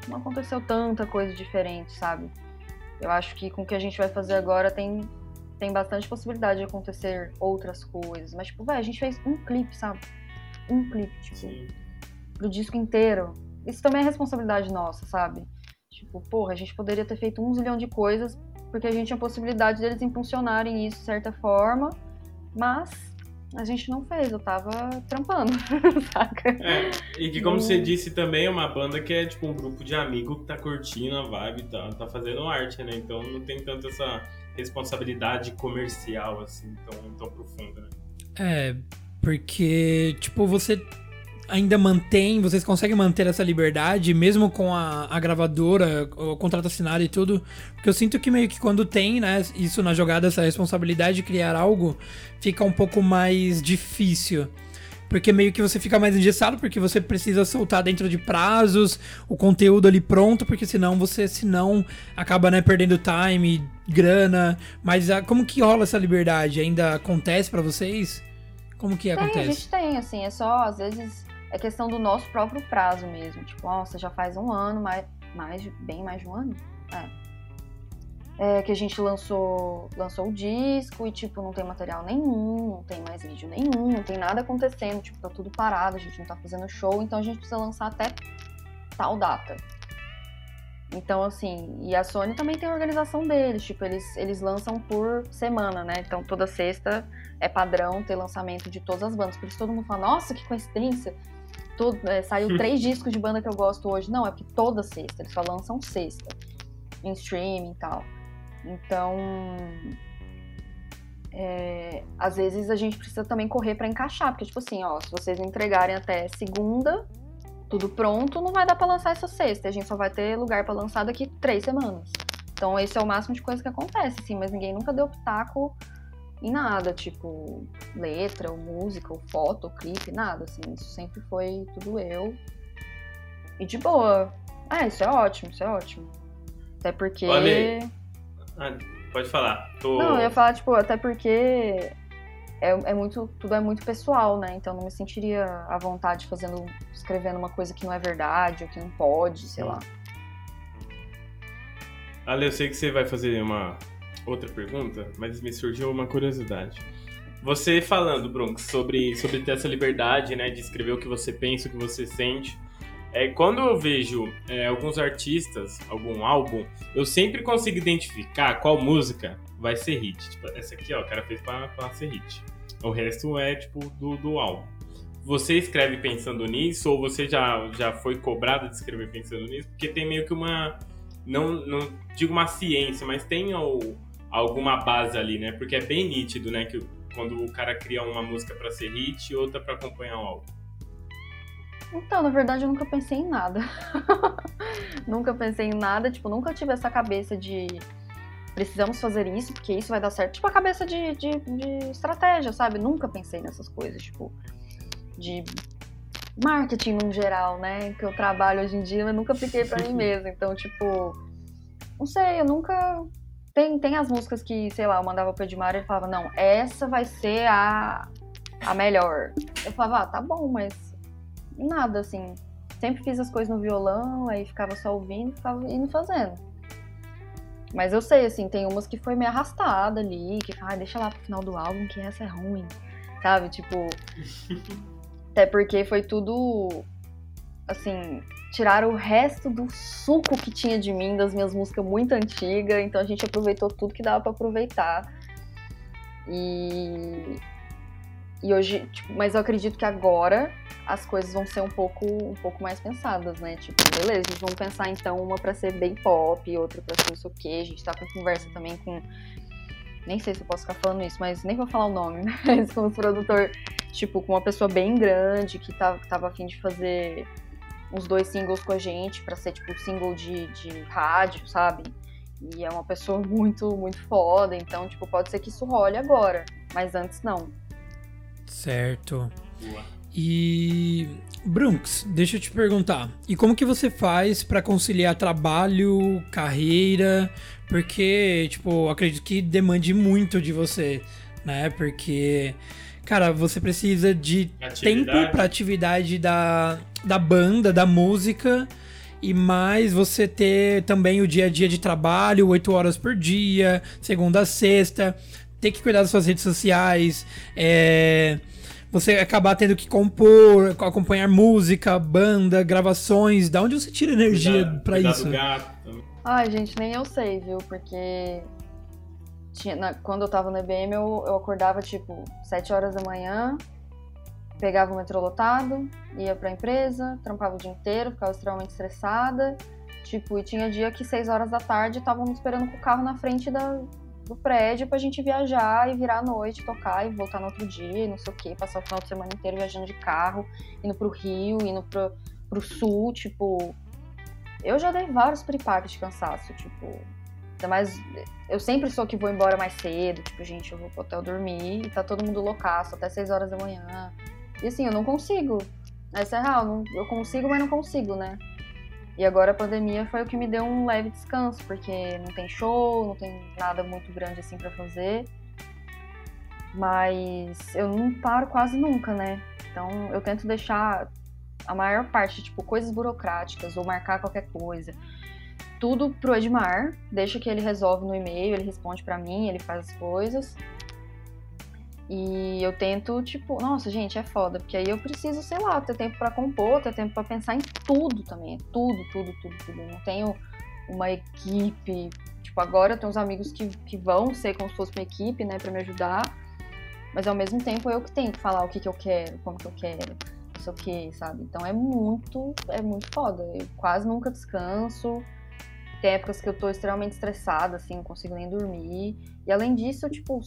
não aconteceu tanta coisa diferente, sabe? Eu acho que com o que a gente vai fazer agora tem, tem bastante possibilidade de acontecer outras coisas. Mas, tipo, velho, a gente fez um clipe, sabe? Um clipe, tipo, Sim. pro disco inteiro. Isso também é responsabilidade nossa, sabe? Tipo, porra, a gente poderia ter feito um zilhão de coisas, porque a gente tinha a possibilidade deles impulsionarem isso de certa forma, mas a gente não fez, eu tava trampando, saca? É, e que como Não. você disse também, é uma banda que é tipo um grupo de amigo que tá curtindo a vibe, tá, tá fazendo arte, né? Então não tem tanto essa responsabilidade comercial assim, tão, tão profunda, né? É, porque, tipo, você ainda mantém, vocês conseguem manter essa liberdade, mesmo com a, a gravadora, o contrato assinado e tudo. Porque eu sinto que meio que quando tem, né, isso na jogada, essa responsabilidade de criar algo, fica um pouco mais difícil. Porque meio que você fica mais engessado, porque você precisa soltar dentro de prazos, o conteúdo ali pronto, porque senão você, senão, acaba, né, perdendo time, grana. Mas ah, como que rola essa liberdade? Ainda acontece pra vocês? Como que Tem, a acontece? gente tem, assim, é só, às vezes, é questão do nosso próprio prazo mesmo. Tipo, nossa, já faz um ano, mais, mais bem mais de um ano? É. É, que a gente lançou, lançou o disco e, tipo, não tem material nenhum, não tem mais vídeo nenhum, não tem nada acontecendo, tipo, tá tudo parado, a gente não tá fazendo show, então a gente precisa lançar até tal data. Então, assim, e a Sony também tem a organização deles, tipo, eles, eles lançam por semana, né? Então toda sexta é padrão ter lançamento de todas as bandas. Por isso todo mundo fala, nossa, que coincidência. Todo, é, saiu três discos de banda que eu gosto hoje. Não, é porque toda sexta, eles só lançam sexta. Em streaming e tal. Então. é, às vezes a gente precisa também correr pra encaixar, porque, tipo assim, ó, se vocês entregarem até segunda, tudo pronto, não vai dar pra lançar essa sexta. A gente só vai ter lugar para lançar daqui três semanas. Então esse é o máximo de coisa que acontece, assim, mas ninguém nunca deu pitaco em nada, tipo, letra, ou música, ou foto, ou clipe, nada, assim. Isso sempre foi tudo eu. E de boa. É, isso é ótimo, isso é ótimo. Até porque. Olha ah, pode falar. Tô... Não, eu ia falar, tipo, até porque é, é, muito, tudo é muito pessoal, né? Então não me sentiria à vontade fazendo, escrevendo uma coisa que não é verdade ou que não pode, sei lá. Ale, eu sei que você vai fazer uma outra pergunta, mas me surgiu uma curiosidade. Você falando, Bronx, sobre, sobre ter essa liberdade, né, de escrever o que você pensa, o que você sente. É, quando eu vejo é, alguns artistas, algum álbum, eu sempre consigo identificar qual música vai ser hit. Tipo, essa aqui, ó, o cara fez pra, pra ser hit. O resto é, tipo, do, do álbum. Você escreve pensando nisso ou você já, já foi cobrado de escrever pensando nisso? Porque tem meio que uma não, não digo uma ciência, mas tem o, alguma base ali, né? Porque é bem nítido, né? Que quando o cara cria uma música para ser hit e outra para acompanhar o álbum. Então, na verdade, eu nunca pensei em nada. nunca pensei em nada, tipo, nunca tive essa cabeça de precisamos fazer isso, porque isso vai dar certo. Tipo, a cabeça de, de, de estratégia, sabe? Nunca pensei nessas coisas, tipo, de marketing no geral, né? Que eu trabalho hoje em dia, eu nunca apliquei para mim mesma. Então, tipo, não sei, eu nunca. Tem, tem as músicas que, sei lá, eu mandava pro Edmar e ele falava, não, essa vai ser a, a melhor. Eu falava, ah, tá bom, mas nada, assim. Sempre fiz as coisas no violão, aí ficava só ouvindo, ficava indo fazendo. Mas eu sei, assim, tem umas que foi meio arrastada ali, que, ah, deixa lá pro final do álbum que essa é ruim, sabe? Tipo, Até porque foi tudo. Assim, tiraram o resto do suco que tinha de mim, das minhas músicas muito antigas. Então a gente aproveitou tudo que dava para aproveitar. E. E hoje, tipo, mas eu acredito que agora as coisas vão ser um pouco, um pouco mais pensadas, né? Tipo, beleza, a gente vamos pensar então uma para ser bem pop, outra para ser não sei o quê. A gente tá com conversa também com nem sei se eu posso ficar falando isso, mas nem vou falar o nome, mas com o produtor tipo, com uma pessoa bem grande que tava, que tava afim de fazer uns dois singles com a gente, para ser, tipo, single de, de rádio, sabe? E é uma pessoa muito, muito foda, então, tipo, pode ser que isso role agora, mas antes não. Certo. Boa. E Brunks, deixa eu te perguntar. E como que você faz para conciliar trabalho, carreira? Porque, tipo, acredito que demande muito de você, né? Porque Cara, você precisa de atividade. tempo pra atividade da, da banda, da música. E mais você ter também o dia a dia de trabalho, 8 horas por dia, segunda a sexta, ter que cuidar das suas redes sociais, é, você acabar tendo que compor, acompanhar música, banda, gravações. Da onde você tira energia para isso? Ai, gente, nem eu sei, viu? Porque tinha, na, quando eu tava no EBM, eu, eu acordava tipo 7 horas da manhã, pegava o metrô lotado, ia pra empresa, trampava o dia inteiro, ficava extremamente estressada. Tipo, e tinha dia que 6 horas da tarde estavam esperando com o carro na frente da, do prédio pra gente viajar e virar à noite, tocar e voltar no outro dia, e não sei o que, passar o final de semana inteiro viajando de carro, indo pro Rio, indo pro, pro sul, tipo. Eu já dei vários pripaques de cansaço, tipo, Ainda mais, eu sempre sou que vou embora mais cedo, tipo, gente, eu vou pro hotel dormir e tá todo mundo loucaço até 6 horas da manhã. E assim, eu não consigo. Essa é real, eu consigo, mas não consigo, né? E agora a pandemia foi o que me deu um leve descanso, porque não tem show, não tem nada muito grande assim para fazer. Mas eu não paro quase nunca, né? Então eu tento deixar a maior parte, tipo, coisas burocráticas ou marcar qualquer coisa tudo pro Edmar, deixa que ele resolve no e-mail, ele responde para mim, ele faz as coisas. E eu tento, tipo, nossa, gente, é foda, porque aí eu preciso, sei lá, ter tempo para compor, ter tempo para pensar em tudo também, tudo, tudo, tudo, tudo. Eu não tenho uma equipe, tipo, agora eu tenho uns amigos que, que vão ser como se fosse uma equipe, né, para me ajudar, mas ao mesmo tempo eu que tenho que falar o que que eu quero, como que eu quero, não sei o que, sabe? Então é muito, é muito foda. Eu quase nunca descanso. Tem épocas que eu tô extremamente estressada, assim, não consigo nem dormir. E além disso, tipo,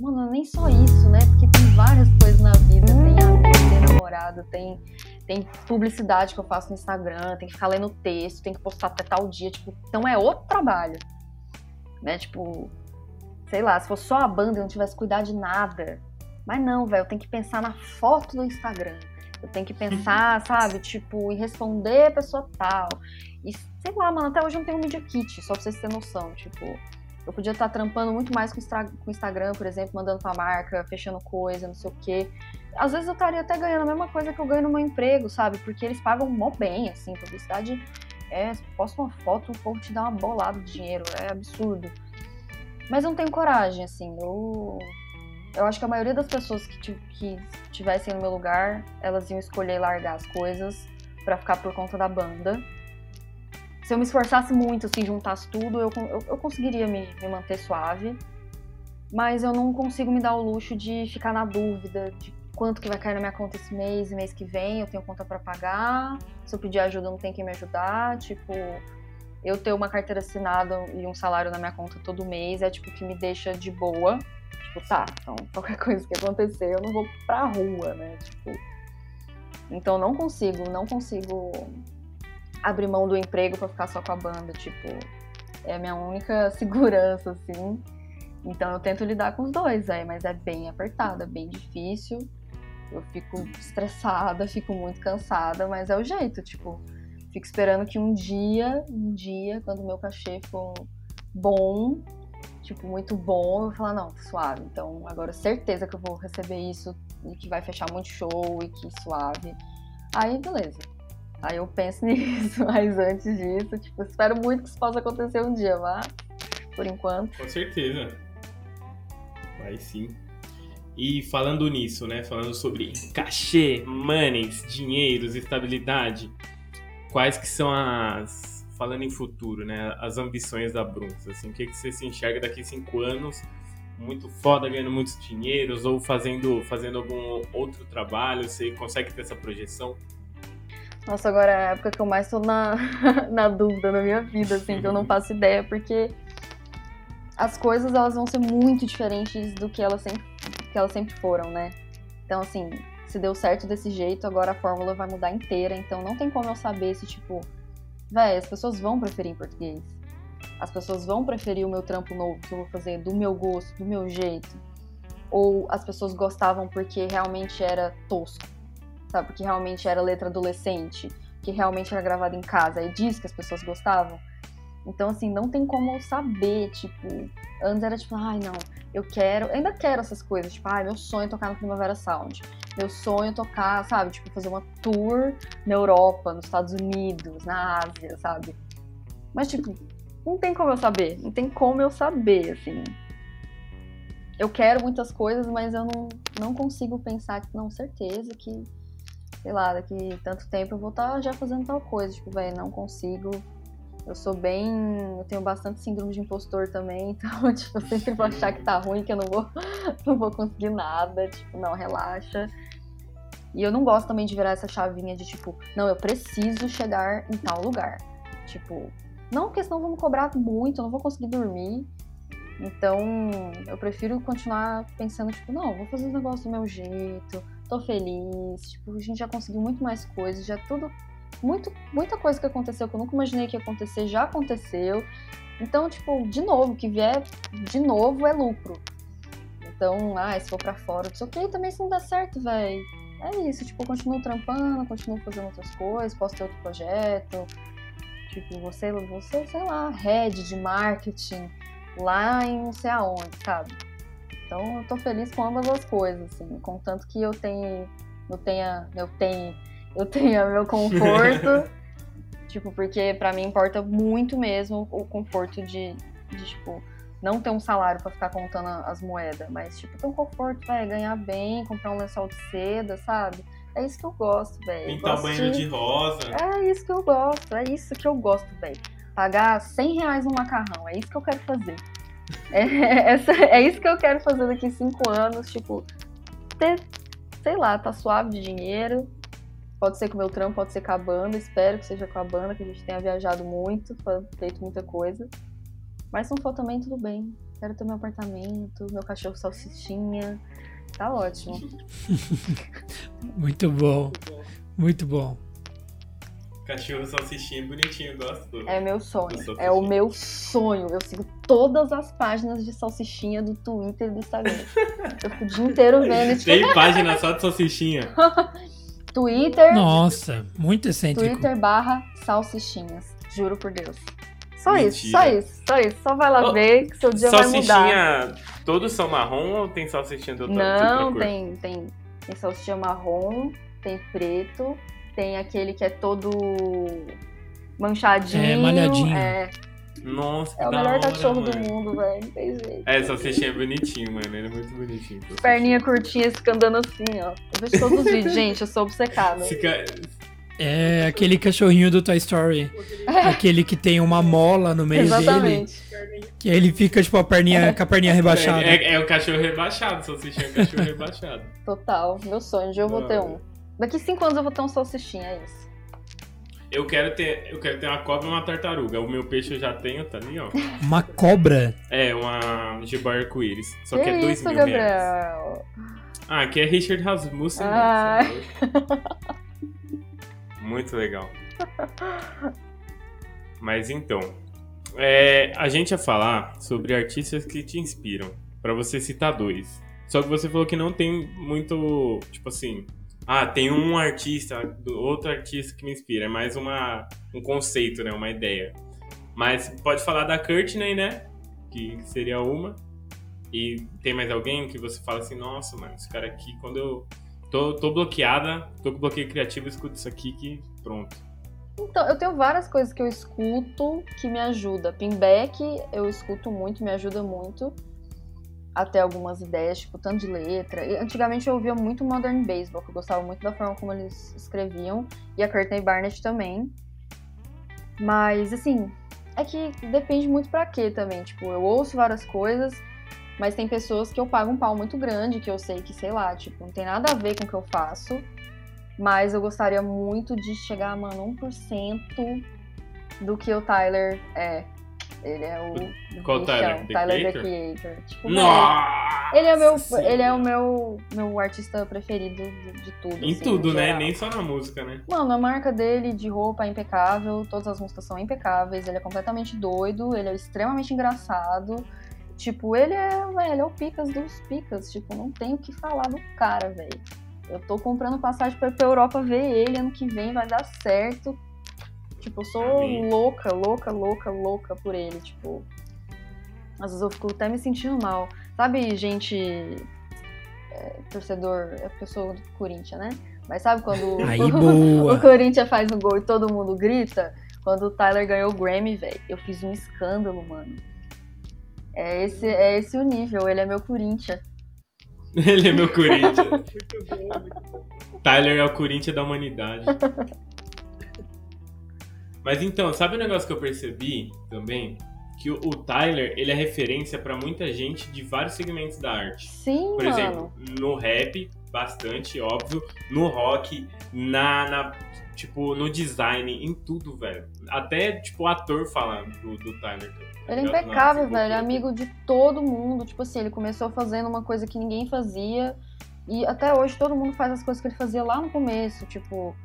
mano, nem só isso, né? Porque tem várias coisas na vida. Tem amigo, tem namorado, tem, tem publicidade que eu faço no Instagram, tem que ficar lendo texto, tem que postar até tal dia, tipo, então é outro trabalho. Né? Tipo, sei lá, se fosse só a banda e eu não tivesse cuidar de nada. Mas não, velho, eu tenho que pensar na foto do Instagram. Eu tenho que pensar, sabe, tipo, e responder a pessoa tal. E sei lá, mano, até hoje eu não tenho um Media Kit, só pra vocês terem noção. Tipo, eu podia estar trampando muito mais com o Instagram, por exemplo, mandando pra marca, fechando coisa, não sei o quê. Às vezes eu estaria até ganhando a mesma coisa que eu ganho no meu emprego, sabe? Porque eles pagam mó bem, assim, publicidade é, posta uma foto, o povo te dá uma bolada de dinheiro, é absurdo. Mas eu não tenho coragem, assim, eu eu acho que a maioria das pessoas que, que tivessem no meu lugar, elas iam escolher largar as coisas para ficar por conta da banda. Se eu me esforçasse muito, assim, juntasse tudo, eu, eu, eu conseguiria me, me, manter suave. Mas eu não consigo me dar o luxo de ficar na dúvida de quanto que vai cair na minha conta esse mês mês que vem, eu tenho conta para pagar. Se eu pedir ajuda, não tem quem me ajudar. Tipo, eu ter uma carteira assinada e um salário na minha conta todo mês é tipo que me deixa de boa Tipo, tá, então qualquer coisa que acontecer, eu não vou pra rua, né? Tipo. Então não consigo, não consigo abrir mão do emprego para ficar só com a banda, tipo, é a minha única segurança, assim. Então eu tento lidar com os dois, aí, mas é bem apertado, é bem difícil. Eu fico estressada, fico muito cansada, mas é o jeito, tipo, fico esperando que um dia, um dia, quando meu cachê for bom, tipo, muito bom, eu vou falar, não, suave. Então, agora certeza que eu vou receber isso e que vai fechar muito show e que suave. Aí, beleza. Aí eu penso nisso, mas antes disso, tipo, espero muito que isso possa acontecer um dia, mas por enquanto. Com certeza. Vai sim. E falando nisso, né? Falando sobre cachê, monies, dinheiros, estabilidade, quais que são as falando em futuro, né? As ambições da Bruns, assim, o que, que você se enxerga daqui cinco anos? Muito foda, ganhando muitos dinheiros ou fazendo, fazendo algum outro trabalho? Você consegue ter essa projeção? Nossa, agora é a época que eu mais tô na, na dúvida na minha vida, assim, que eu não faço ideia, porque as coisas elas vão ser muito diferentes do que elas sempre, que elas sempre foram, né? Então, assim, se deu certo desse jeito, agora a fórmula vai mudar inteira, então não tem como eu saber se, tipo, Véi, as pessoas vão preferir em português. As pessoas vão preferir o meu trampo novo que eu vou fazer do meu gosto, do meu jeito. Ou as pessoas gostavam porque realmente era tosco, sabe? Porque realmente era letra adolescente, que realmente era gravado em casa. É disso que as pessoas gostavam. Então, assim, não tem como saber, tipo, antes era tipo, ai, não, eu quero, eu ainda quero essas coisas, tipo, ai, meu sonho é tocar no Primavera Sound. Meu sonho é tocar, sabe, tipo, fazer uma tour na Europa, nos Estados Unidos, na Ásia, sabe? Mas, tipo, não tem como eu saber, não tem como eu saber, assim. Eu quero muitas coisas, mas eu não, não consigo pensar não, certeza que, sei lá, daqui tanto tempo eu vou estar tá já fazendo tal coisa. Tipo, velho, não consigo eu sou bem. Eu tenho bastante síndrome de impostor também, então, tipo, eu sempre vou achar que tá ruim, que eu não vou, não vou conseguir nada. Tipo, não, relaxa. E eu não gosto também de virar essa chavinha de tipo, não, eu preciso chegar em tal lugar. Tipo, não, porque senão vão me cobrar muito, eu não vou conseguir dormir. Então, eu prefiro continuar pensando, tipo, não, vou fazer o negócio do meu jeito, tô feliz, tipo, a gente já conseguiu muito mais coisas, já tudo muito, muita coisa que aconteceu que eu nunca imaginei que ia acontecer já aconteceu. Então, tipo, de novo, que vier de novo é lucro. Então, ah, se for pra fora, não sei também se não der certo, velho. É isso, tipo, eu continuo trampando, continuo fazendo outras coisas, posso ter outro projeto. Tipo, você, você, sei lá, head de marketing lá em não sei aonde, sabe? Então eu tô feliz com ambas as coisas, assim, contanto que eu tenha, eu tenha, eu tenha eu tenha meu conforto. tipo, porque para mim importa muito mesmo o conforto de, de, tipo, não ter um salário para ficar contando as moedas, mas, tipo, ter um conforto, velho, ganhar bem, comprar um lençol de seda, sabe? É isso que eu gosto, velho. Pintar o banheiro de... de rosa. É isso que eu gosto, é isso que eu gosto, velho. Pagar 100 reais no macarrão, é isso que eu quero fazer. É, é, é isso que eu quero fazer daqui cinco anos, tipo, ter, sei lá, tá suave de dinheiro, Pode ser com o meu trampo, pode ser com a banda. Espero que seja com a banda, que a gente tenha viajado muito, feito muita coisa. Mas se não for também, tudo bem. Quero ter meu apartamento, meu cachorro salsichinha. Tá ótimo. muito bom. Muito bom. Cachorro salsichinha bonitinho, gosto. É meu sonho. É o meu sonho. Eu sigo todas as páginas de salsichinha do Twitter e do Instagram. Eu fico o dia inteiro vendo isso. Tem página só de salsichinha. Twitter. Nossa, muito excêntrico. Twitter barra salsichinhas. Juro por Deus. Só Mentira. isso, só isso, só isso. Só vai lá oh, ver que seu dia vai mudar. Salsichinha, todos são marrom ou tem salsichinha do outro Não, tem, tem, tem salsichinha marrom, tem preto, tem aquele que é todo manchadinho. É, malhadinho. É. Nossa, É o melhor hora, cachorro mano. do mundo, velho. Não tem jeito. É, salsichinha é bonitinho, mano. Ele é muito bonitinho. Perninha curtinha, fica andando assim, ó. Eu vejo todos os vídeos, gente. Eu sou obcecada. Fica... É aquele cachorrinho do Toy Story. aquele que tem uma mola no meio Exatamente. dele. Que aí ele fica, tipo, a perninha, com a perninha rebaixada. É, é, é o cachorro rebaixado, salsichinha é o cachorro rebaixado. Total. Meu sonho, de eu vou ter um. Daqui cinco anos eu vou ter um salsichinha, é isso. Eu quero ter, eu quero ter uma cobra e uma tartaruga. O meu peixe eu já tenho, tá ali, ó. Uma cobra? É, uma jiboia arco-íris. Só que, que é dois isso, mil Gabriel? reais. Ah, aqui é Richard Rasmussen. Ah. Muito legal. Mas então, é, a gente ia falar sobre artistas que te inspiram. Para você citar dois. Só que você falou que não tem muito, tipo assim, ah, tem um artista, outro artista que me inspira. É mais uma, um conceito, né? Uma ideia. Mas pode falar da Courtney, né? Que seria uma. E tem mais alguém que você fala assim, nossa, mano, esse cara aqui, quando eu tô, tô bloqueada, tô com bloqueio criativo, escuto isso aqui que pronto. Então, eu tenho várias coisas que eu escuto que me ajuda. Pinback eu escuto muito, me ajuda muito até algumas ideias, tipo, tanto de letra. E, antigamente eu ouvia muito Modern Baseball, que eu gostava muito da forma como eles escreviam, e a Courtney Barnett também. Mas, assim, é que depende muito pra quê também. Tipo, eu ouço várias coisas, mas tem pessoas que eu pago um pau muito grande, que eu sei que, sei lá, tipo, não tem nada a ver com o que eu faço. Mas eu gostaria muito de chegar, mano, 1% do que o Tyler é. Ele é o. Qual Tyler? The Tyler The Creator. Tipo, Nossa! Ele é, meu, ele é o meu, meu artista preferido de, de tudo. Em assim, tudo, né? Nem só na música, né? Mano, a marca dele de roupa é impecável, todas as músicas são impecáveis, ele é completamente doido, ele é extremamente engraçado. Tipo, ele é, velho, é o picas dos picas. Tipo, não tem o que falar do cara, velho. Eu tô comprando passagem pra pra Europa ver ele ano que vem, vai dar certo. Tipo, eu sou Amém. louca, louca, louca, louca por ele. Tipo, às vezes eu fico até me sentindo mal. Sabe, gente. é, torcedor. É porque eu sou do Corinthians, né? Mas sabe quando Aí, boa. o Corinthians faz um gol e todo mundo grita? Quando o Tyler ganhou o Grammy, velho, eu fiz um escândalo, mano. É esse, é esse o nível, ele é meu Corinthians. Ele é meu Corinthians. Tyler é o Corinthians da humanidade. Mas então, sabe um negócio que eu percebi também? Que o, o Tyler, ele é referência pra muita gente de vários segmentos da arte. Sim, Por mano. exemplo, no rap, bastante, óbvio. No rock, na, na- tipo, no design, em tudo, velho. Até, tipo, o ator falando do, do Tyler. Ele é impecável, velho. É amigo de todo mundo. Tipo assim, ele começou fazendo uma coisa que ninguém fazia. E até hoje todo mundo faz as coisas que ele fazia lá no começo. Tipo,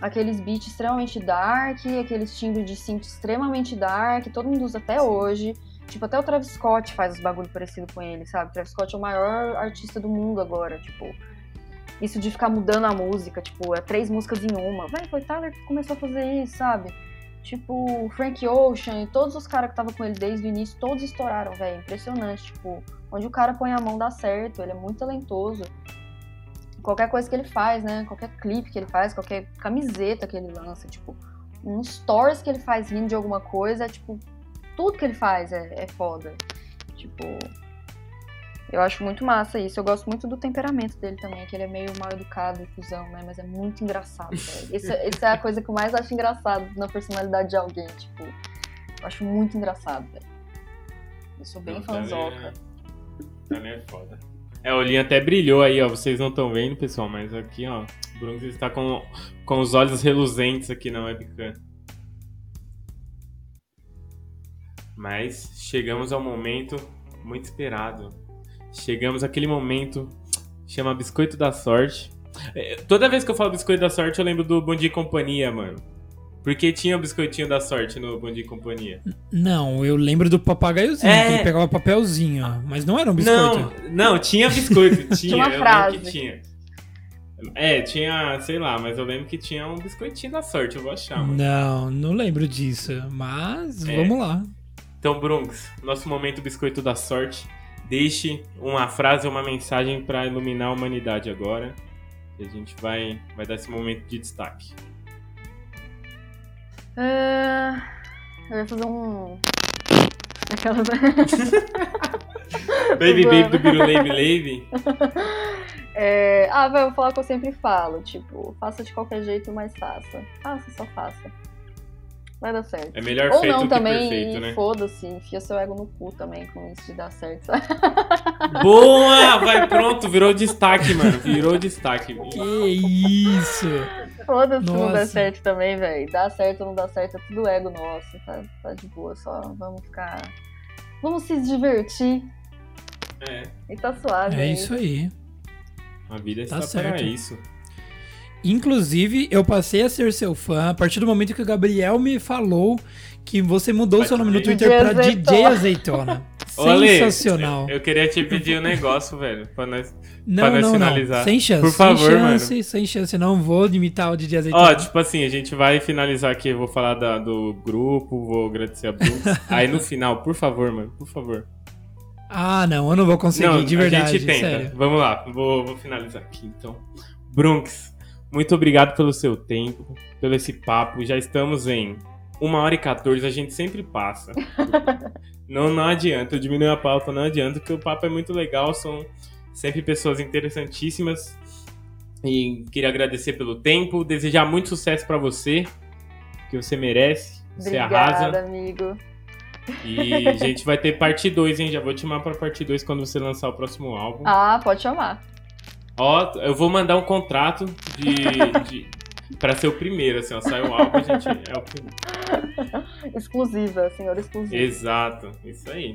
aqueles beats extremamente dark, aqueles timbres de synth extremamente dark. Todo mundo usa até hoje. Tipo, até o Travis Scott faz os bagulho parecido com ele, sabe? O Travis Scott é o maior artista do mundo agora. Tipo, isso de ficar mudando a música. Tipo, é três músicas em uma. Véi, foi Tyler que começou a fazer isso, sabe? Tipo, o Frank Ocean e todos os caras que estavam com ele desde o início, todos estouraram, velho. Impressionante. Tipo, onde o cara põe a mão dá certo, ele é muito talentoso. Qualquer coisa que ele faz, né? Qualquer clipe que ele faz, qualquer camiseta que ele lança, tipo, um stories que ele faz rindo de alguma coisa, é tipo, tudo que ele faz é, é foda. Tipo, eu acho muito massa isso. Eu gosto muito do temperamento dele também, que ele é meio mal educado e né? Mas é muito engraçado, velho. Isso, isso é a coisa que eu mais acho engraçado na personalidade de alguém, tipo. Eu acho muito engraçado, velho. Eu sou bem Não, fanzoca. É- Tyler é foda. É, o olhinho até brilhou aí, ó. Vocês não estão vendo, pessoal, mas aqui, ó. O Bruno está com, com os olhos reluzentes aqui na webcam. Mas chegamos ao momento muito esperado. Chegamos àquele momento chama Biscoito da Sorte. É, toda vez que eu falo biscoito da sorte, eu lembro do Bom Dia e Companhia, mano. Porque tinha o biscoitinho da sorte no Bom Dia e Companhia. Não, eu lembro do papagaiozinho, É. que ele pegava papelzinho, mas não era um biscoito. Não, não, tinha biscoito, tinha. Tinha uma eu frase. lembro que tinha. É, tinha, sei lá, mas eu lembro que tinha um biscoitinho da sorte, eu vou achar, mano. Não, não lembro disso, mas É. vamos lá. Então, Brunks, nosso momento biscoito da sorte. Deixe uma frase ou uma mensagem pra iluminar a humanidade agora. E a gente vai, vai dar esse momento de destaque. É, Eu ia fazer um. Aquela. Baby, Zoando. baby do Biru Lave Lave. É, Ah, vai, eu vou falar o que eu sempre falo. Tipo, faça de qualquer jeito, mas faça. Faça, só faça. Vai dar certo. É melhor Ou feito não do que também, perfeito, e né? foda-se, enfia seu ego no cu também com isso de dar certo. sabe? Boa! Vai, pronto, virou destaque, mano. Virou destaque. Que isso! Foda-se se não der certo também, velho. Dá certo ou não dá certo, é tudo ego nosso. Tá, tá de boa, só vamos ficar. Vamos se divertir É, e tá suave. É isso aí. a vida Tá está para certo. isso. Inclusive, eu passei a ser seu fã a partir do momento que o Gabriel me falou que você mudou Vai seu nome no. Twitter pra DJ DJ Azeitona. Sensacional. Eu, eu queria te pedir um negócio, velho. Pra nós... Não, nós não, não. finalizar. Sem chance. Por favor, sem chance, sem chance. Não vou imitar o DJ Azeitona. Ó, tipo assim, a gente vai finalizar aqui. Eu vou falar da- do grupo, vou agradecer a Brooks. Aí no final, por favor, mano, por favor. Ah, não, eu não vou conseguir, Não, de verdade. a gente tenta. Sério. Vamos lá, vou, vou finalizar aqui então. Brunks, muito obrigado pelo seu tempo, pelo esse papo. Já estamos em 1 hora e 14, a gente sempre passa. não, não adianta, eu diminuir a pauta, não adianta, porque o papo é muito legal, são sempre pessoas interessantíssimas. E queria agradecer pelo tempo, desejar muito sucesso pra você, que você merece, você arrasa. Obrigada, amigo. E a gente vai ter parte 2, hein? Já vou te chamar pra parte 2 quando você lançar o próximo álbum. Ah, pode chamar. Ó, eu vou mandar um contrato de, de para ser o primeiro, assim, ó, sai o álbum, a gente é o primeiro. Exclusiva, senhora exclusiva. Exato, isso aí.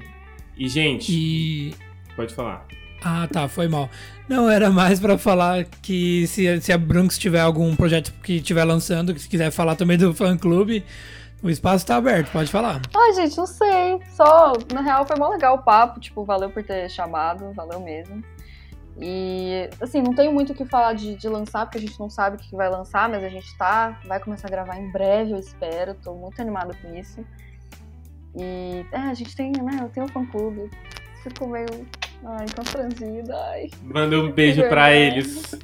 E gente, E. pode falar. Ah, tá, foi mal. Não, era mais pra falar que se, se a Brunx tiver algum projeto que estiver lançando, que se quiser falar também do fã clube, o espaço tá aberto, pode falar. Ai, gente, não sei. Só, na real, foi mó legal o papo. Tipo, valeu por ter chamado, valeu mesmo. E, assim, não tenho muito o que falar de, de lançar, porque a gente não sabe o que vai lançar, mas a gente tá. Vai começar a gravar em breve, eu espero. Tô muito animada com isso. E, é, a gente tem, né? Eu tenho um fã-clube. Fico meio. Ai, constrangida. Ai. Manda um beijo pra eles.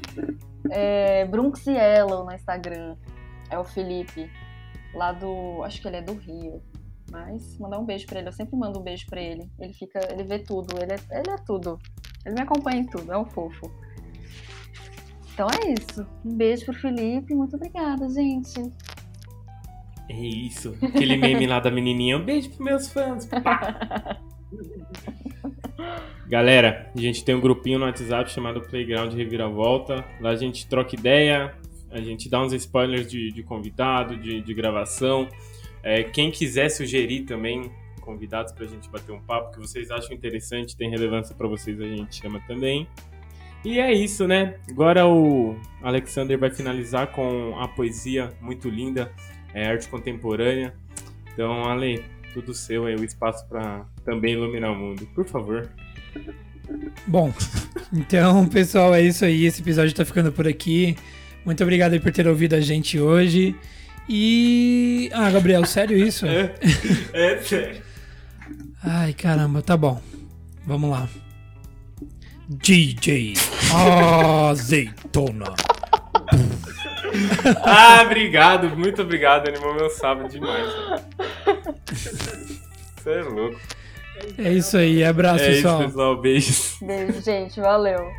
É, Brunx Yellow no Instagram. É o Felipe. Lá do. Acho que ele é do Rio. Mas mandar um beijo pra ele. Eu sempre mando um beijo pra ele. Ele fica. Ele vê tudo. Ele é, ele é tudo. Ele me acompanha em tudo. É um fofo. Então é isso. Um beijo pro Felipe. Muito obrigada, gente. É isso, aquele meme lá da menininha. Um beijo pros meus fãs. Pá. Galera, a gente tem um grupinho no WhatsApp chamado Playground Reviravolta. Lá a gente troca ideia, a gente dá uns spoilers de, de convidado, de, de gravação. É, quem quiser sugerir também convidados pra gente bater um papo que vocês acham interessante, tem relevância pra vocês, a gente chama também. E é isso, né? Agora o Alexander vai finalizar com a poesia muito linda, é arte contemporânea. Então, Ale, tudo seu aí, o espaço pra também iluminar o mundo. Por favor. Bom, então, pessoal, é isso aí. Esse episódio tá ficando por aqui. Muito obrigado por ter ouvido a gente hoje. E. Ah, Gabriel, sério isso? É, é sério. Ai, caramba, tá bom. Vamos lá. DJ Azeitona. Ah, obrigado, muito obrigado. Animou meu sábado demais. Você é louco. É isso aí, abraço, É isso, pessoal. pessoal. Beijos. Beijo, gente. Valeu.